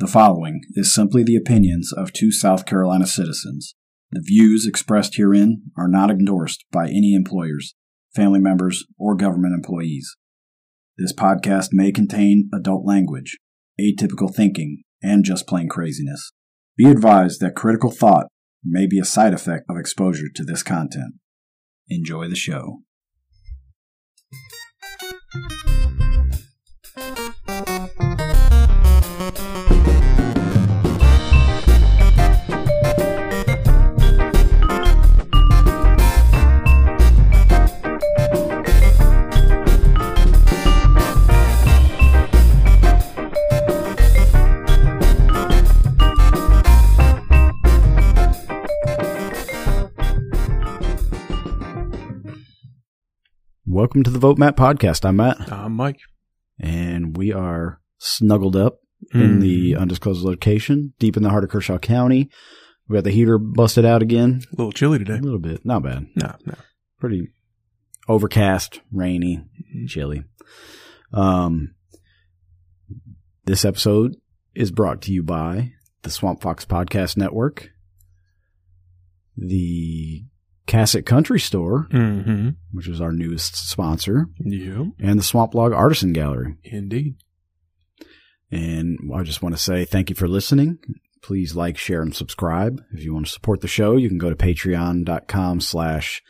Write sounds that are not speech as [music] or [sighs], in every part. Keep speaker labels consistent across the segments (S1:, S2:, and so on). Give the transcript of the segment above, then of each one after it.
S1: The following is simply the opinions of two South Carolina citizens. The views expressed herein are not endorsed by any employers, family members, or government employees. This podcast may contain adult language, atypical thinking, and just plain craziness. Be advised that critical thought may be a side effect of exposure to this content. Enjoy the show. Welcome to the Vote Matt podcast. I'm Matt,
S2: I'm Mike.
S1: and we are snuggled up in
S2: Mm.
S1: the undisclosed location, deep in the heart of Kershaw County. We got the heater busted out again.
S2: A little chilly today.
S1: A little bit, not bad.
S2: No, no.
S1: Pretty overcast, rainy,
S2: Mm-hmm.
S1: chilly. Um, this episode is brought to you by the Swamp Fox Podcast Network, the Cassatt Country Store,
S2: Mm-hmm.
S1: which is our newest sponsor,
S2: Yep.
S1: and the Swamp Log Artisan Gallery.
S2: Indeed.
S1: And I just want to say thank you for listening. Please like, share, and subscribe. If you want to support the show, you can go to patreon.com slash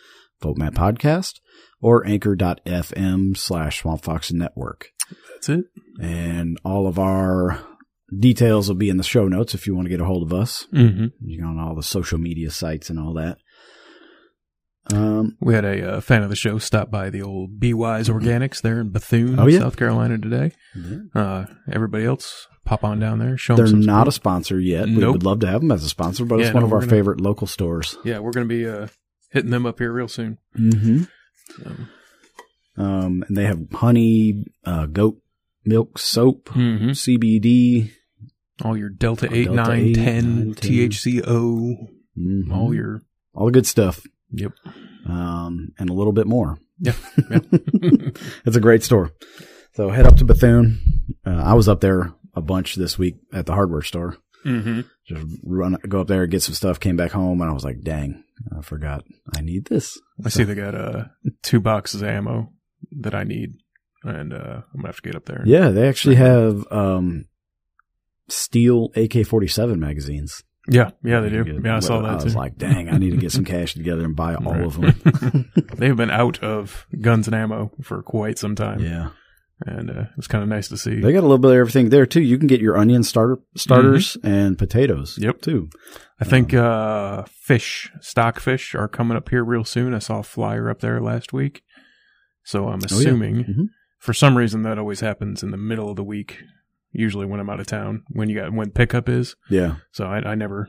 S1: podcast or anchor.fm slash swamp fox network.
S2: That's it.
S1: And all of our details will be in the show notes if you want to get a hold of us.
S2: Mm-hmm.
S1: You know, on all the social media sites and all that. Um,
S2: We had a uh, fan of the show stop by the old Be Wise Organics there in Bethune,
S1: Oh, yeah.
S2: South Carolina today. Uh, everybody else, pop on down there. Show
S1: they're
S2: some
S1: not a sponsor yet. We would love to have them as a sponsor, but it's one
S2: no,
S1: of our
S2: gonna-
S1: favorite local stores.
S2: Yeah, we're going to be uh, hitting them up here real soon.
S1: Mm-hmm.
S2: So.
S1: Um, and they have honey, uh, goat milk soap,
S2: Mm-hmm.
S1: CBD,
S2: All your Delta
S1: Oh,
S2: 8,
S1: Delta
S2: 9,
S1: 8,
S2: 10,
S1: 9, 10.
S2: THCO,
S1: mhm,
S2: all your.
S1: all the good stuff.
S2: Yep.
S1: Um, and a little bit more.
S2: Yeah. [laughs] yeah.
S1: It's a great store. So head up to Bethune. Uh, I was up there a bunch this week at the hardware store.
S2: mm-hmm.
S1: Just run, go up there, get some stuff, came back home, and I was like, dang, I forgot I need this.
S2: I see they got uh, two boxes of ammo that I need, and uh, I'm gonna have to get up there.
S1: Yeah, they actually have, um, steel AK 47 magazines.
S2: Yeah, yeah, they do.
S1: Good.
S2: Yeah, I saw that.
S1: I was
S2: too.
S1: like, dang, I need to get some cash together and buy all
S2: Right.
S1: of them. [laughs] [laughs]
S2: They've been out of guns and ammo for quite some time,
S1: yeah.
S2: and uh, it was kind of nice to see.
S1: They got a little bit of everything there too. You can get your onion starter starters and potatoes.
S2: Mm-hmm. Yep.
S1: too.
S2: I think uh, fish, stock fish, are coming up here real soon. I saw a flyer up there last week, so I'm
S1: Oh, yeah.
S2: assuming
S1: Mhm.
S2: for some reason that always happens in the middle of the week. Usually when I'm out of town, when you got when pickup is,
S1: Yeah.
S2: so I, I never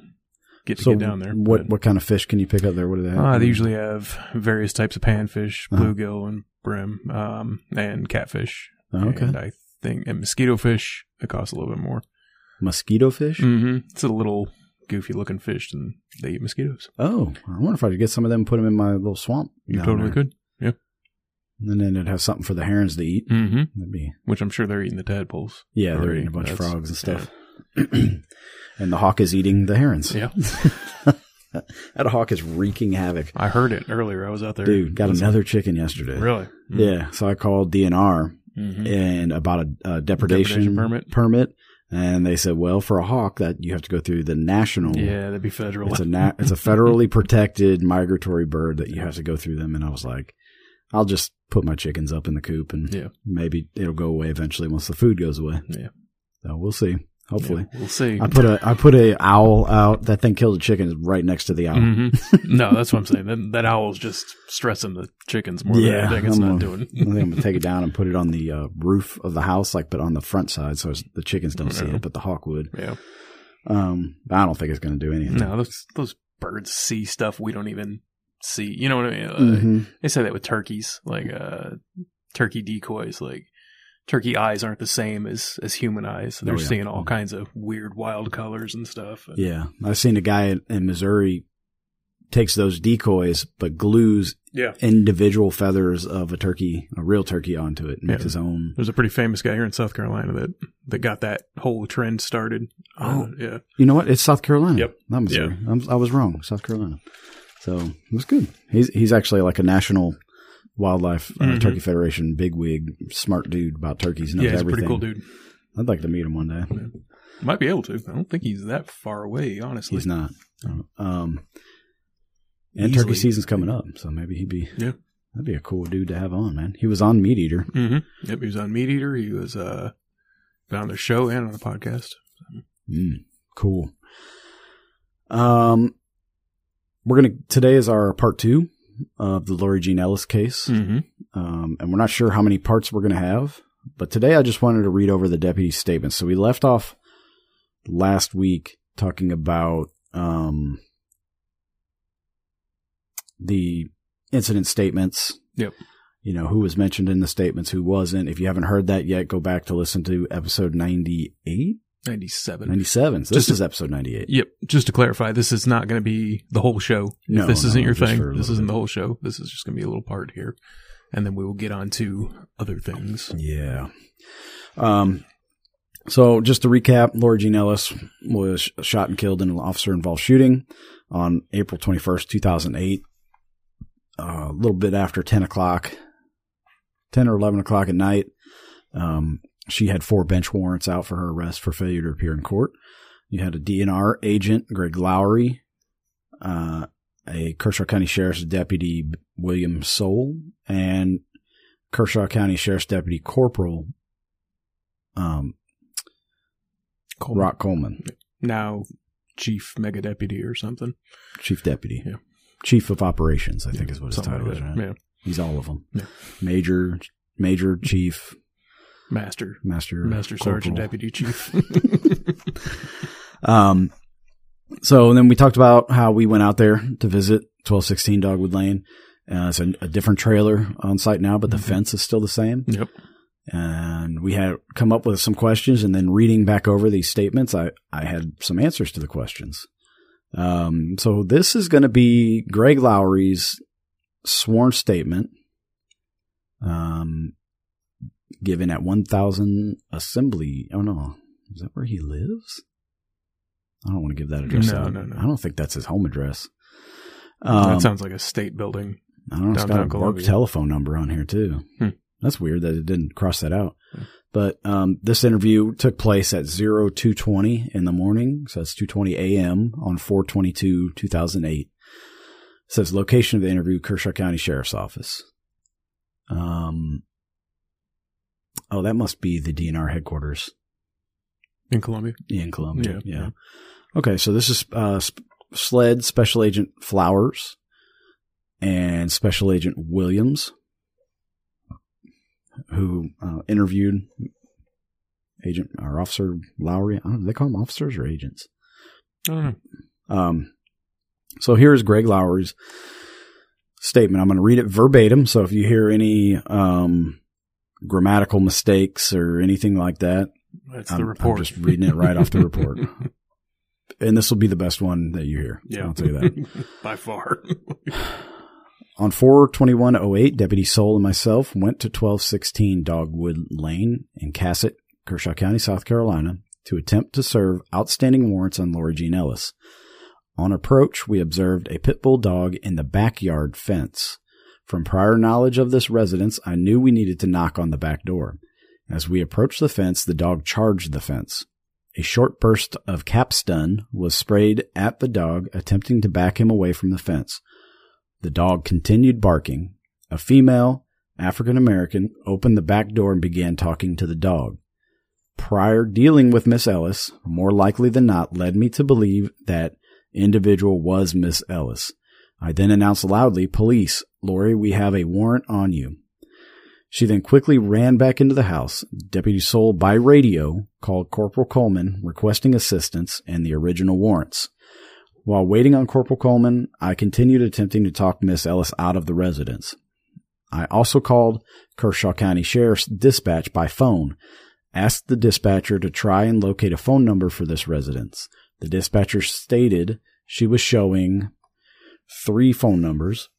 S2: get to
S1: So
S2: get down there.
S1: what
S2: but-
S1: what kind of fish can you pick up there? What do they have?
S2: Uh, they usually have various types of panfish,
S1: Uh-huh.
S2: bluegill and brim, um, and catfish.
S1: Oh, okay.
S2: And I think and mosquito fish. It costs a little bit more.
S1: Mosquito fish.
S2: Mm-hmm. It's a little goofy looking fish, and they eat mosquitoes.
S1: Oh, I wonder if I could get some of them and put them in my little swamp.
S2: You totally
S1: there.
S2: could. Yeah.
S1: And then it'd have something for the herons to eat.
S2: Mm-hmm.
S1: That'd be
S2: Which I'm sure they're eating the tadpoles.
S1: yeah. They're eating a bunch of frogs and stuff. [clears throat] and the hawk is eating the herons.
S2: Yeah. [laughs]
S1: that hawk is wreaking havoc.
S2: I heard it earlier. I was out there.
S1: Dude, got another chicken yesterday.
S2: Really?
S1: Yeah, so I called DNR
S2: Mm-hmm.
S1: and about a, a depredation,
S2: Depredation permit?
S1: permit, and they said, well, for a hawk, that you have to go through the national.
S2: Yeah, that'd be federal.
S1: it's a [laughs] na- it's a federally protected migratory bird that you have to go through them. And I was like, I'll just put my chickens up in the coop, and
S2: Yeah.
S1: maybe it'll go away eventually once the food goes away.
S2: Yeah.
S1: So we'll see. Hopefully.
S2: Yeah, we'll see.
S1: I put a I put a owl out. That thing killed a chicken right next to the owl.
S2: hmm [laughs] no, that's what I'm saying. That, that owl's just stressing the chickens more
S1: Yeah,
S2: than anything. It's
S1: I'm
S2: not
S1: gonna-
S2: doing.
S1: I think I'm gonna take it down and put it on the uh, roof of the house, like, but on the front side, so the chickens don't see it, but the hawk would.
S2: Yeah.
S1: Um, I don't think it's gonna do anything.
S2: No, those those birds see stuff we don't even see. You know what I mean? Uh,
S1: Mhm.
S2: They say that with turkeys, like uh, turkey decoys. Like turkey eyes aren't the same as as human eyes. They're
S1: Oh, yeah.
S2: seeing all kinds of weird, wild colors and stuff.
S1: Yeah, I've seen a guy in, in Missouri takes those decoys but glues
S2: Yeah.
S1: individual feathers of a turkey, a real turkey, onto it. and Makes his own.
S2: There's a pretty famous guy here in South Carolina that that got that whole trend started.
S1: Oh.
S2: Uh, yeah.
S1: You know what? It's South Carolina.
S2: Yep.
S1: Not Missouri. I'm, I was wrong. South Carolina. So it was good. He's he's actually like a national wildlife uh,
S2: Mhm.
S1: turkey federation bigwig, smart dude about turkeys. Knows
S2: yeah, he's
S1: everything.
S2: a pretty cool dude.
S1: I'd like to meet him one day.
S2: Might be able to. I don't think he's that far away, honestly.
S1: He's not. Um, and
S2: Easily.
S1: turkey season's coming up, so maybe he'd be.
S2: Yeah.
S1: That'd be a cool dude to have on, man. He was on MeatEater.
S2: Mm-hmm. Yep, he was on MeatEater. He was uh, on the show and on the podcast.
S1: Mm, cool. Um, we're gonna today is our part two of the Lori Jean Ellis case,
S2: Mm-hmm.
S1: um, and we're not sure how many parts we're gonna have. But today, I just wanted to read over the deputy's statement. So we left off last week talking about um, the incident statements.
S2: Yep.
S1: You know who was mentioned in the statements, who wasn't. If you haven't heard that yet, go back to listen to episode 98,
S2: 97.
S1: 97. So this
S2: Just-
S1: is episode 98.
S2: Yep. Just to clarify, this is not going to be the whole show.
S1: No,
S2: if this
S1: no,
S2: isn't your thing, this isn't
S1: bit.
S2: the whole show. This is just going to be a little part here. And then we will get on to other things.
S1: Yeah. Um, so just to recap, Laura Jean Ellis was shot and killed in an officer involved shooting on April 21st, 2008. Uh, a little bit after 10 o'clock, 10 or 11 o'clock at night. Um, she had four bench warrants out for her arrest for failure to appear in court. You had a DNR agent, Greg Lowry, uh, a Kershaw County Sheriff's Deputy, William Soul, and Kershaw County Sheriff's Deputy Corporal, um,
S2: Coleman.
S1: Rock Coleman,
S2: Now, Chief Mega Deputy or something.
S1: Chief Deputy.
S2: Yeah.
S1: Chief of Operations, I think is what his
S2: something
S1: title
S2: like
S1: is, right?
S2: Yeah.
S1: He's all of them.
S2: Yeah.
S1: Major, Major, Chief,
S2: Master.
S1: Master,
S2: Master Sergeant Deputy Chief. [laughs] [laughs]
S1: Um, so then we talked about how we went out there to visit 1216 Dogwood Lane. Uh, it's a, a different trailer on site now, but the
S2: Mhm.
S1: fence is still the same.
S2: yep.
S1: And we had come up with some questions and then reading back over these statements, I, I had some answers to the questions. Um, so this is going to be Greg Lowry's sworn statement, um, given at 1000 Assembly. Oh no. Is that where he lives? I don't want to give that address
S2: No,
S1: out.
S2: no, no.
S1: I don't think that's his home address. Um,
S2: that sounds like a state building.
S1: I don't know. It's got a
S2: downtown
S1: work telephone number on here too.
S2: Hmm.
S1: That's weird that it didn't cross that out.
S2: Hmm.
S1: But um, this interview took place at 0220 in the morning. So it's 220 a.m. on 422, 2008. says location of the interview, Kershaw County Sheriff's Office. Um, oh, that must be the DNR headquarters
S2: In Columbia.
S1: in Columbia.
S2: Yeah,
S1: Yeah.
S2: yeah.
S1: Okay, so this is uh, SLED Special Agent Flowers and Special Agent Williams, who uh, interviewed Agent or Officer Lowry. I don't know, they call them officers or agents?
S2: I don't know.
S1: Um, so here's Greg Lowry's statement. I'm going to read it verbatim. So if you hear any um, grammatical mistakes or anything like that,
S2: That's
S1: I'm-
S2: the
S1: I'm
S2: report.
S1: just reading it right off the report. [laughs] and this will be the best one that you hear.
S2: yeah.
S1: I'll tell you that. [laughs]
S2: By far. [sighs]
S1: On 42108, Deputy Soul and myself went to 1216 Dogwood Lane in Cassatt, Kershaw County, South Carolina, to attempt to serve outstanding warrants on Lori Jean Ellis. On approach, we observed a pit bull dog in the backyard fence. From prior knowledge of this residence, I knew we needed to knock on the back door. As we approached the fence, the dog charged the fence. A short burst of Cap-Stun was sprayed at the dog, attempting to back him away from the fence. The dog continued barking. A female, African American, opened the back door and began talking to the dog. Prior dealing with Miss Ellis, more likely than not, led me to believe that individual was Miss Ellis. I then announced loudly, Police, Lori, we have a warrant on you. She then quickly ran back into the house. Deputy Soul, by radio, called Corporal Coleman, requesting assistance and the original warrants. While waiting on Corporal Coleman, I continued attempting to talk Miss Ellis out of the residence. I also called Kershaw County Sheriff's dispatch by phone, asked the dispatcher to try and locate a phone number for this residence. The dispatcher stated she was showing three phone numbers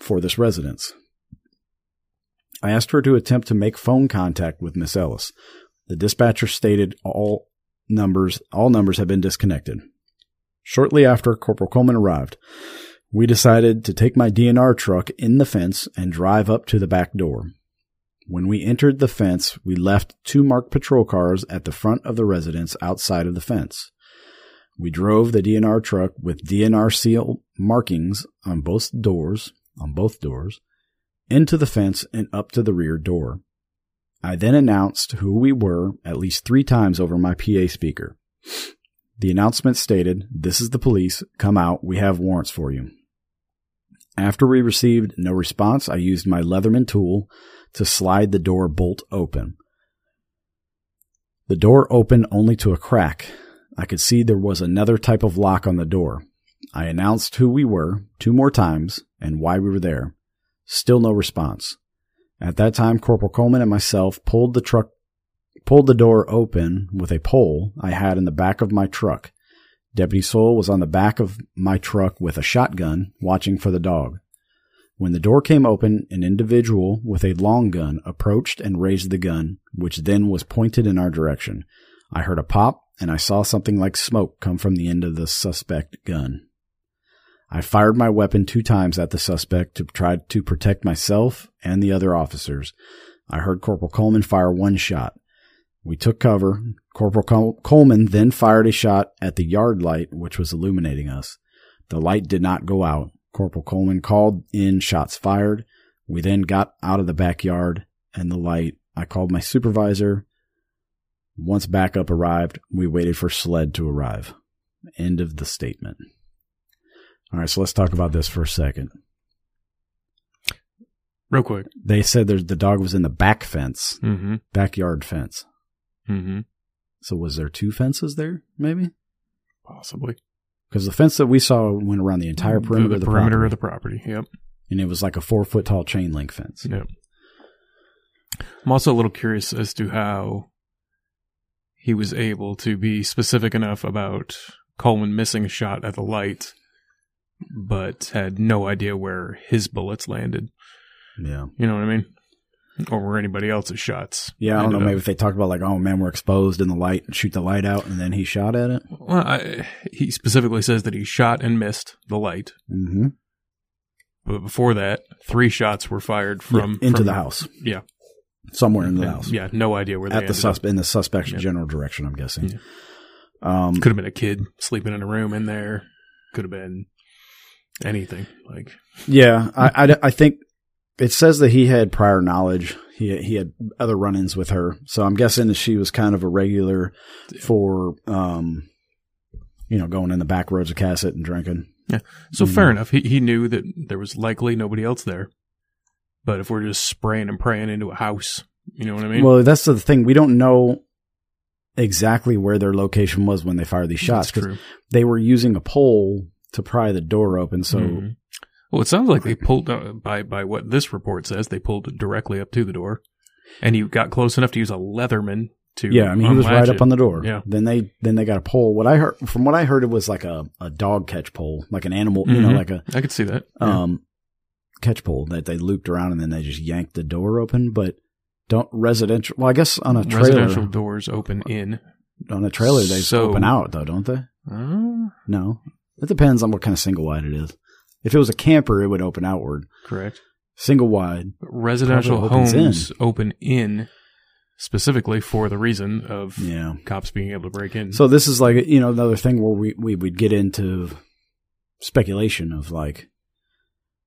S1: for this residence. I asked her to attempt to make phone contact with Miss Ellis. The dispatcher stated all numbers all numbers had been disconnected. Shortly after Corporal Coleman arrived, we decided to take my DNR truck in the fence and drive up to the back door. When we entered the fence, we left two marked patrol cars at the front of the residence outside of the fence. We drove the DNR truck with DNR seal markings on both doors, on both doors, into the fence and up to the rear door. I then announced who we were at least three times over my PA speaker. The announcement stated, This is the police. Come out. We have warrants for you. After we received no response, I used my Leatherman tool to slide the door bolt open. The door opened only to a crack. I could see there was another type of lock on the door. I announced who we were two more times and why we were there. Still no response. At that time, Corporal Coleman and myself pulled the truck, pulled the door open with a pole I had in the back of my truck. Deputy Soule was on the back of my truck with a shotgun, watching for the dog. When the door came open, an individual with a long gun approached and raised the gun, which then was pointed in our direction. I heard a pop, and I saw something like smoke come from the end of the suspect gun. I fired my weapon two times at the suspect to try to protect myself and the other officers. I heard Corporal Coleman fire one shot. We took cover. Corporal Col- Coleman then fired a shot at the yard light, which was illuminating us. The light did not go out. Corporal Coleman called in shots fired. We then got out of the backyard and the light. I called my supervisor. Once backup arrived, we waited for SLED to arrive. End of the statement. All right, so let's talk about this for a second.
S2: Real quick.
S1: They said there's the dog was in the back fence,
S2: Mm-hmm.
S1: backyard fence.
S2: Mm-hmm.
S1: So was there two fences there, maybe?
S2: Possibly.
S1: Because the fence that we saw went around the entire perimeter
S2: the,
S1: of the
S2: perimeter of the property. Yep.
S1: and it was like a four foot tall chain link fence.
S2: Yep. I'm also a little curious as to how he was able to be specific enough about Coleman missing a shot at the light, but had no idea where his bullets landed.
S1: Yeah,
S2: You know what I mean? Or where anybody else's shots.
S1: yeah. I don't know.
S2: up.
S1: Maybe if they talked about like, oh man, we're exposed in the light, and shoot the light out, and then he shot at it.
S2: Well, I, he specifically says that he shot and missed the light,
S1: Mm-hmm.
S2: but before that, three shots were fired from
S1: into
S2: from-
S1: the house,
S2: Yeah,
S1: somewhere in the
S2: And,
S1: house,
S2: Yeah, no idea where they
S1: at the
S2: ended
S1: sus in the suspect's
S2: Yeah.
S1: general direction. I'm guessing.
S2: Yeah.
S1: Um,
S2: Could have been a kid sleeping in a room in there. Could have been anything. Like,
S1: Yeah, I, I, I think it says that he had prior knowledge. He he had other run-ins with her, so I'm guessing that she was kind of a regular for, um, you know, going in the back roads of Cassatt and drinking. Yeah.
S2: so
S1: Mhm.
S2: fair enough. He he knew that there was likely nobody else there. But if we're just spraying and praying into a house, you know what I mean?
S1: Well, that's the thing. We don't know exactly where their location was when they fired these shots
S2: That's
S1: because
S2: true.
S1: they were using a pole to pry the door open. So
S2: Mhm. well, it sounds like they pulled uh, by by what this report says. They pulled directly up to the door, and he got close enough to use a Leatherman to
S1: yeah, I mean he was right up on the door.
S2: Yeah.
S1: Then they then they got a pole. What I heard from what I heard, it was like a a dog catch pole, like an animal, you know,
S2: Mhm.
S1: like a
S2: I could see that. Yeah.
S1: um, catch pole that they looped around and then they just yanked the door open. But don't residential. Well, I guess on a trailer,
S2: Residential doors open in.
S1: on a trailer they
S2: So-
S1: open out though, don't they?
S2: Uh,
S1: No, it depends on what kind of single wide it is. If it was a camper, it would open outward.
S2: correct.
S1: Single wide,
S2: But residential homes open in specifically for the reason of
S1: yeah.
S2: cops being able to break in.
S1: So this is like you know another thing where we we would get into speculation of like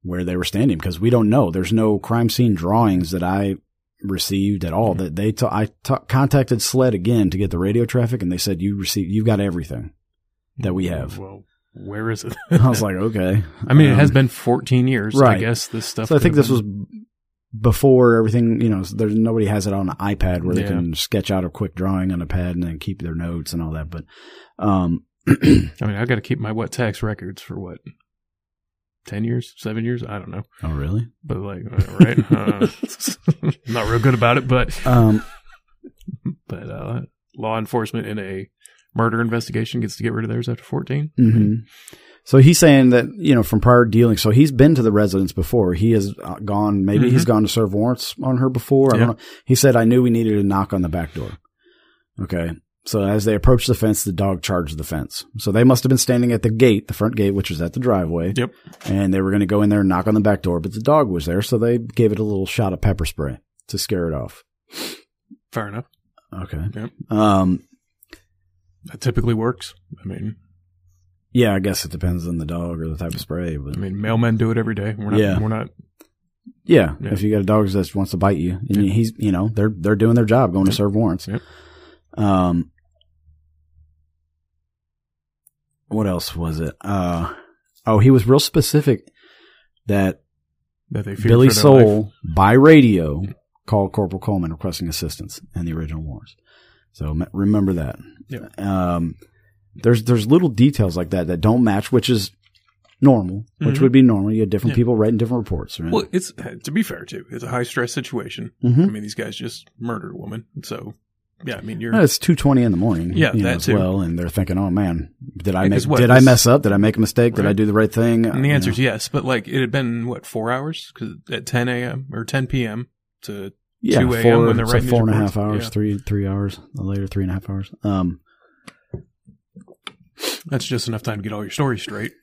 S1: where they were standing because we don't know. There's no crime scene drawings that I received at all. Mm-hmm. That they ta- I contacted SLED again to get the radio traffic, and they said you received you've got everything that we mm, have.
S2: Well, where is it?
S1: I was like, okay. [laughs]
S2: I mean, it has
S1: Um,
S2: been 14 years. I guess this stuff.
S1: So I think this was before everything. You know, there's nobody has it on an iPad where they can sketch out a quick drawing on a pad and then keep their notes and all that. But um, [clears throat]
S2: I mean, I've got to keep my wet tax records for what? 10 years? 7 years? I don't know.
S1: oh really?
S2: But like, right? Uh, [laughs] not real good about it, but
S1: Um, [laughs]
S2: but uh, law enforcement in a murder investigation gets to get rid of theirs after 14.
S1: hmm So he's saying that, you know, from prior dealings, so he's been to the residence before. He has uh, gone, maybe he's gone to serve warrants on her before. I
S2: Yeah.
S1: don't know. He said, I knew we needed to knock on the back door. Okay. So as they approached the fence, the dog charged the fence. So they must have been standing at the gate, the front gate, which was at the driveway.
S2: Yep.
S1: And they were going to go in there and knock on the back door, but the dog was there. So they gave it a little shot of pepper spray to scare it off.
S2: Fair enough.
S1: Okay.
S2: Yep.
S1: Um,
S2: That typically works. I mean,
S1: yeah, I guess it depends on the dog or the type of spray, but
S2: I mean, mailmen do it every day. We're not.
S1: Yeah.
S2: We're not.
S1: Yeah,
S2: Yeah.
S1: if you got a dog that wants to bite you, and
S2: Yeah.
S1: he's you know they're they're doing their job, going to serve warrants. Um, what else was it? Uh, oh, he was real specific that
S2: That they
S1: Billy
S2: their life.
S1: Soul by radio called Corporal Coleman requesting assistance in the original wars. So remember that.
S2: Yep.
S1: Um, there's there's little details like that that don't match, which is normal, which
S2: Mhm.
S1: would be normal. You had different
S2: Yeah.
S1: people writing different reports, right?
S2: Well, it's to be fair too. It's a high stress situation.
S1: Mhm.
S2: I mean, these guys just murdered a woman. So, yeah, I mean, you're
S1: Well, it's two twenty in the morning.
S2: Yeah,
S1: you know, as
S2: too.
S1: well, and they're thinking, "Oh man, did I make?
S2: What,
S1: did I mess up? Did I make a mistake? Did I do the right thing?"
S2: And the answer is yes, but like it had been what four hours because at 10 a.m. or 10 p.m. to
S1: yeah,
S2: 2 a.m. when they're
S1: so
S2: writing
S1: four and a half hours,
S2: Yeah.
S1: three three hours later, three and a half hours. Um,
S2: that's just enough time to get all your stories straight,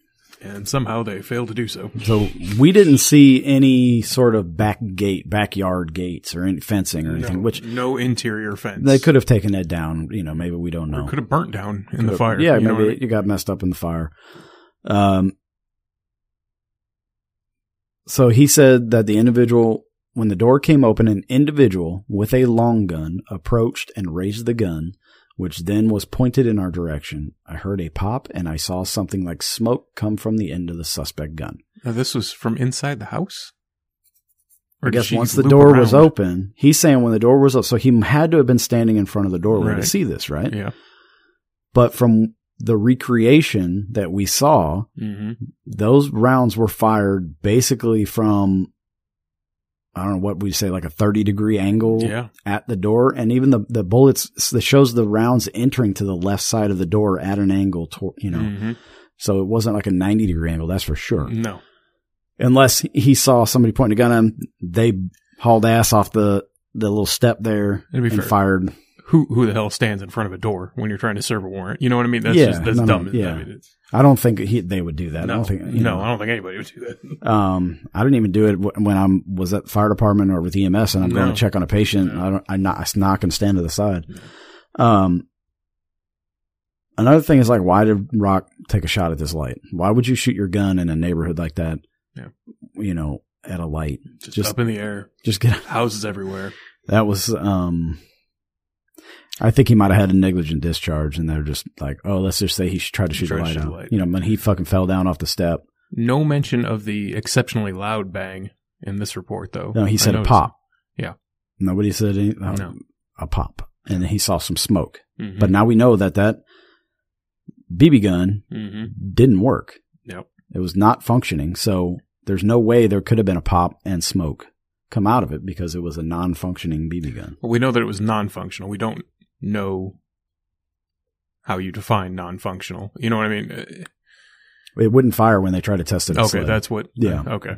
S2: and somehow they failed to do so.
S1: so we didn't see any sort of back gate, backyard gates, or any fencing or anything,
S2: no,
S1: which
S2: no interior fence.
S1: they could have taken that down. You know, maybe we don't know.
S2: could have burnt down in the
S1: Could've-
S2: fire.
S1: Yeah,
S2: you
S1: maybe
S2: what I mean?
S1: you got messed up in the fire. Um, so he said that the individual, when the door came open, an individual with a long gun approached and raised the gun, which then was pointed in our direction. I heard a pop and I saw something like smoke come from the end of the suspect gun.
S2: Now, this was from inside the house.
S1: I guess once the door was open, he's saying when the door was open, so he had to have been standing in front of the doorway to see this, right?
S2: Yeah.
S1: But from the recreation that we saw,
S2: hmm
S1: those rounds were fired basically from I don't know what we say, like a thirty degree angle
S2: Yeah.
S1: at the door, and even the the bullets that shows the rounds entering to the left side of the door at an angle, to, you know,
S2: hmm
S1: so it wasn't like a ninety degree angle, that's for sure.
S2: No.
S1: Unless he saw somebody pointing a gun at him, they hauled ass off the the little step there and
S2: fair.
S1: fired.
S2: Who who the hell stands in front of a door when you're trying to serve a warrant? You know what I mean? That's
S1: Yeah,
S2: just that's
S1: no, no,
S2: dumb.
S1: yeah.
S2: I mean,
S1: I don't think he, they would do that.
S2: no,
S1: I don't think
S2: no,
S1: know.
S2: I don't think anybody would do that. [laughs]
S1: Um, I didn't even do it when I was at the fire department or with EMS and I'm going to check on a patient.
S2: No.
S1: I don't, I knock, I knock and stand to the side. Um, another thing is like, why did Rock take a shot at this light? Why would you shoot your gun in a neighborhood like that?
S2: Yeah.
S1: You know, at a light,
S2: Just,
S1: Just-
S2: up in the air,
S1: just get,
S2: houses everywhere.
S1: that was, um, I think he might have had a negligent discharge and they're just like, oh, let's just say he should try to shoot the light
S2: shoot the
S1: out.
S2: light.
S1: You know, when he fucking fell down off the step.
S2: No mention of the exceptionally loud bang in this report, though.
S1: No, he said a pop.
S2: Yeah.
S1: Nobody said any, uh,
S2: No.
S1: a pop. And then he saw some smoke.
S2: Mhm.
S1: But now we know that that BB gun
S2: Mhm.
S1: didn't work.
S2: Yep.
S1: It was not functioning. So there's no way there could have been a pop and smoke come out of it because it was a non-functioning BB gun.
S2: Well, we know that it was non-functional. We don't know how you define non-functional. You know what I mean? Uh,
S1: It wouldn't fire when they tried to test it.
S2: Okay,
S1: SLED.
S2: that's what.
S1: Yeah.
S2: okay.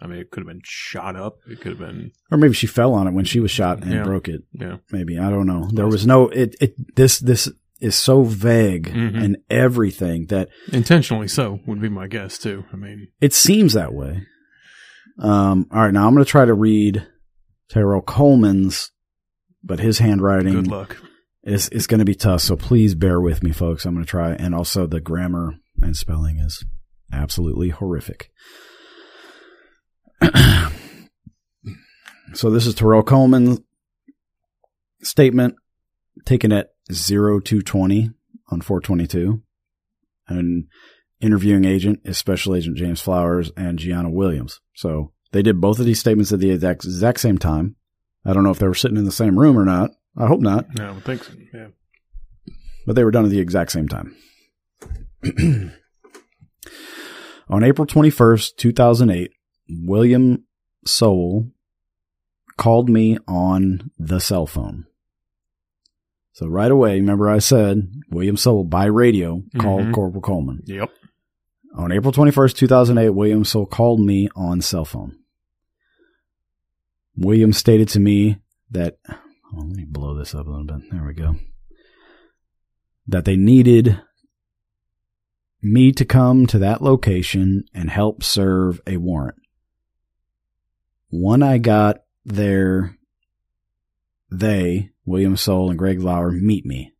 S2: I mean, it could have been shot up. It could have been.
S1: or maybe she fell on it when she was shot and
S2: Yeah.
S1: broke it.
S2: Yeah.
S1: Maybe I don't know. There was no it. It this this is so vague
S2: Mhm.
S1: and everything that
S2: Intentionally so would be my guess too. I mean,
S1: It seems that way. Um, all right, now I'm going to try to read Terrell Coleman's, but his handwriting
S2: good luck.
S1: is is going to be tough. So please bear with me, folks. I'm going to try, and also the grammar and spelling is absolutely horrific. [clears throat] so this is Terrell Coleman's statement taken at zero to twenty on 422, and interviewing agent is Special Agent James Flowers and Gianna Williams. So they did both of these statements at the exact, exact same time. I don't know if they were sitting in the same room or not. I hope not,
S2: No, I would think so. Yeah.
S1: but they were done at the exact same time. [clears throat] On April 21st, 2008, William Soul called me on the cell phone. So right away, remember I said William Soul by radio called
S2: Mhm.
S1: Corporal Coleman.
S2: Yep.
S1: On April 21st, 2008, William Soul called me on cell phone. William stated to me that, oh, let me blow this up a little bit. There we go. That they needed me to come to that location and help serve a warrant. When I got there, they, William Soul and Greg Lauer, meet me.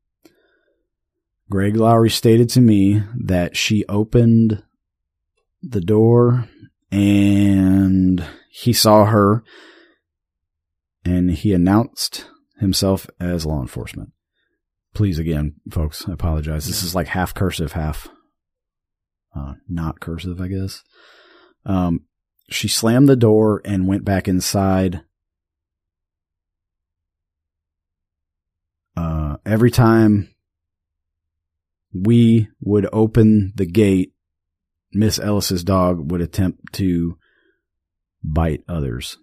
S1: Greg Lowry stated to me that she opened the door and he saw her and he announced himself as law enforcement. Please, again, folks, I apologize. This is like half cursive, half uh, not cursive, I guess. Um, she slammed the door and went back inside. Uh, every time we would open the gate, Miss Ellis's dog would attempt to bite others.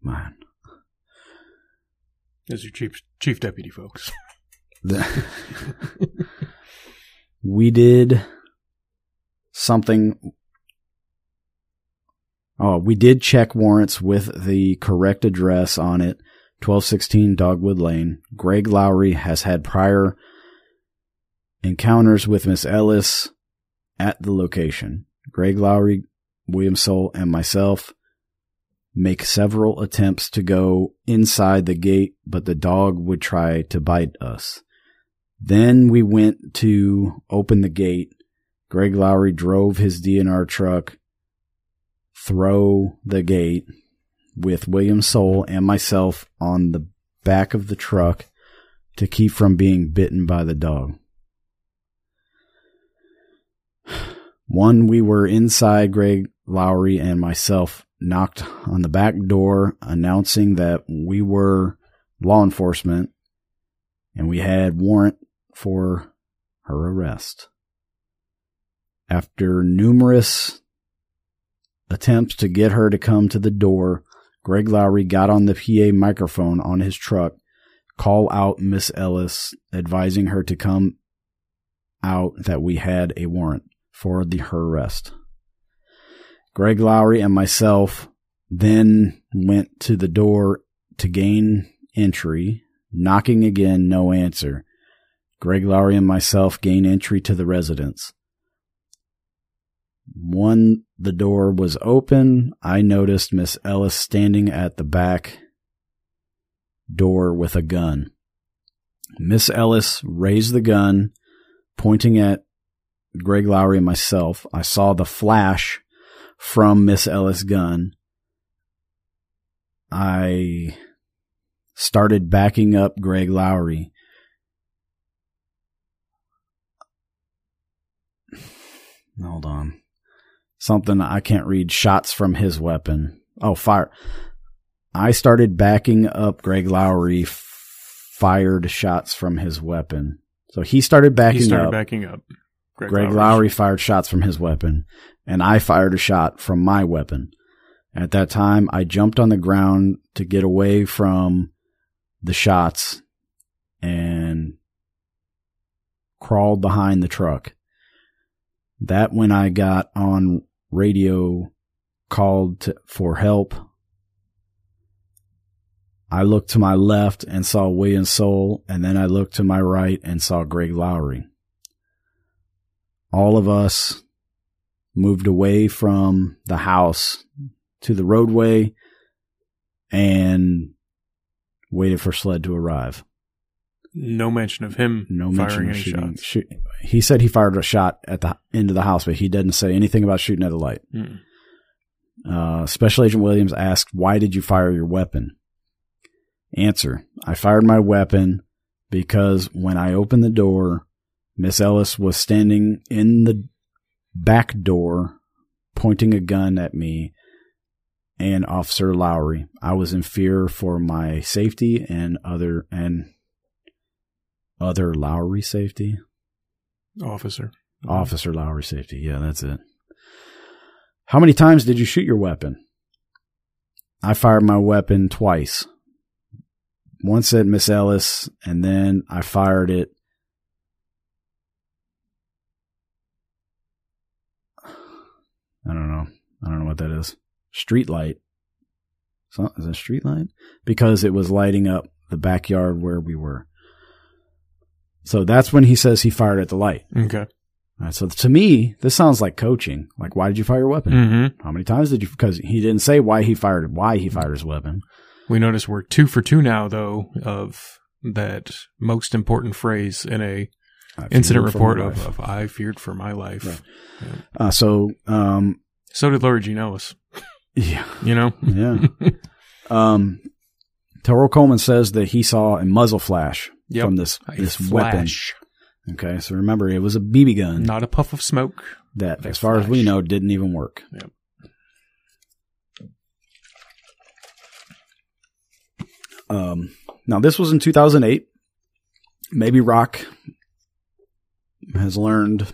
S1: Man.
S2: As your chief chief deputy, folks. [laughs]
S1: we did something. Oh, we did check warrants with the correct address on it. 1216 Dogwood Lane. Greg Lowry has had prior encounters with Miss Ellis at the location. Greg Lowry, William Soul, and myself make several attempts to go inside the gate, but the dog would try to bite us. Then we went to open the gate. Greg Lowry drove his DNR truck through the gate with William Soul and myself on the back of the truck to keep from being bitten by the dog. One, we were inside Greg Lowry and myself knocked on the back door announcing that we were law enforcement and we had warrant for her arrest. After numerous attempts to get her to come to the door, Greg Lowry got on the PA microphone on his truck, call out Miss Ellis, advising her to come out that we had a warrant for the her arrest. Greg Lowry and myself then went to the door to gain entry, knocking again, no answer. Greg Lowry and myself gain entry to the residence. When the door was open, I noticed Miss Ellis standing at the back door with a gun. Miss Ellis raised the gun, pointing at Greg Lowry and myself. I saw the flash from Miss Ellis gun, I started backing up Greg Lowry. Hold on. Something I can't read. Shots from his weapon. Oh, fire. I started backing up Greg Lowry, fired shots from his weapon. So he started backing
S2: he started
S1: up.
S2: backing up.
S1: Greg, Greg Lowry fired shots from his weapon, and I fired a shot from my weapon. At that time, I jumped on the ground to get away from the shots and crawled behind the truck. That when I got on radio called to, for help, I looked to my left and saw William Soul, and then I looked to my right and saw Greg Lowry. All of us moved away from the house to the roadway and waited for SLED to arrive.
S2: No mention of him no firing any shooting.
S1: Shoot, he said he fired a shot at the end of the house, but he didn't say anything about shooting at a light. Mm. Uh, Special Agent Williams asked, "Why did you fire your weapon?" Answer: I fired my weapon because when I opened the door, Miss Ellis was standing in the back door, pointing a gun at me and Officer Lowry. I was in fear for my safety and other and other Lowry safety.
S2: Officer.
S1: Officer Lowry safety. Yeah, that's it. How many times did you shoot your weapon? I fired my weapon twice. Once at Miss Ellis, and then I fired it I don't know. I don't know what that is. Street light. So, is that street light? Because it was lighting up the backyard where we were. So that's when he says he fired at the light.
S2: Okay.
S1: Right, so to me, this sounds like coaching. Like, why did you fire your weapon?
S2: Mm-hmm.
S1: How many times did you? Because he didn't say why he fired why he fired his weapon.
S2: We notice we're two for two now, though, of that most important phrase in a incident report of, of I feared for my life.
S1: Right. Uh, so, um,
S2: So did Laura Jean Ellis.
S1: yeah,
S2: You know,
S1: yeah. [laughs] um, Tyrell Coleman says that he saw a muzzle flash
S2: Yep.
S1: from this
S2: A
S1: this weapon. Okay, so remember, it was a BB gun
S2: not a puff of smoke.
S1: that, as far as we know, didn't even work.
S2: Yep.
S1: Um, now this was in 2008. Maybe Rock has learned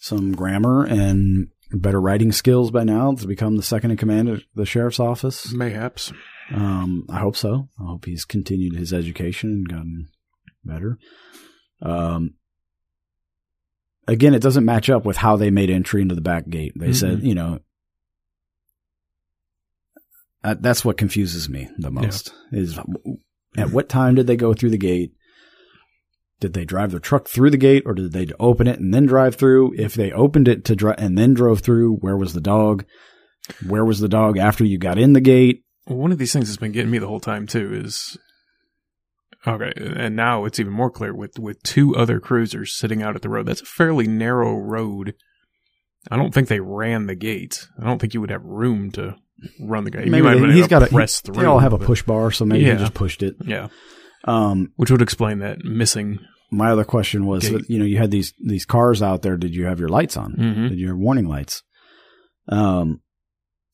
S1: some grammar and better writing skills by now to become the second in command of the sheriff's office.
S2: Mayhaps.
S1: Um, I hope so. I hope he's continued his education and gotten better. Um, again, it doesn't match up with how they made entry into the back gate. They said,
S2: Mhm.
S1: you know, uh, that's what confuses me the most is at what time did they go through the gate? Did they drive their truck through the gate or did they open it and then drive through? If they opened it to drive and then drove through, where was the dog? Where was the dog after you got in the gate?
S2: Well, one of these things that's been getting me the whole time too is okay, and now it's even more clear with with two other cruisers sitting out at the road. That's a fairly narrow road. I don't think they ran the gate. I don't think you would have room to run the gate. You
S1: Maybe
S2: might
S1: they- he's
S2: to
S1: got a,
S2: press
S1: he-
S2: through.
S1: They all have a push bar, so maybe
S2: Yeah.
S1: he just pushed it.
S2: Yeah,
S1: Um,
S2: which would explain that missing.
S1: my other question was, that, you know, you had these these cars out there. Did you have your lights on?
S2: Mhm.
S1: Did you have warning lights? Um,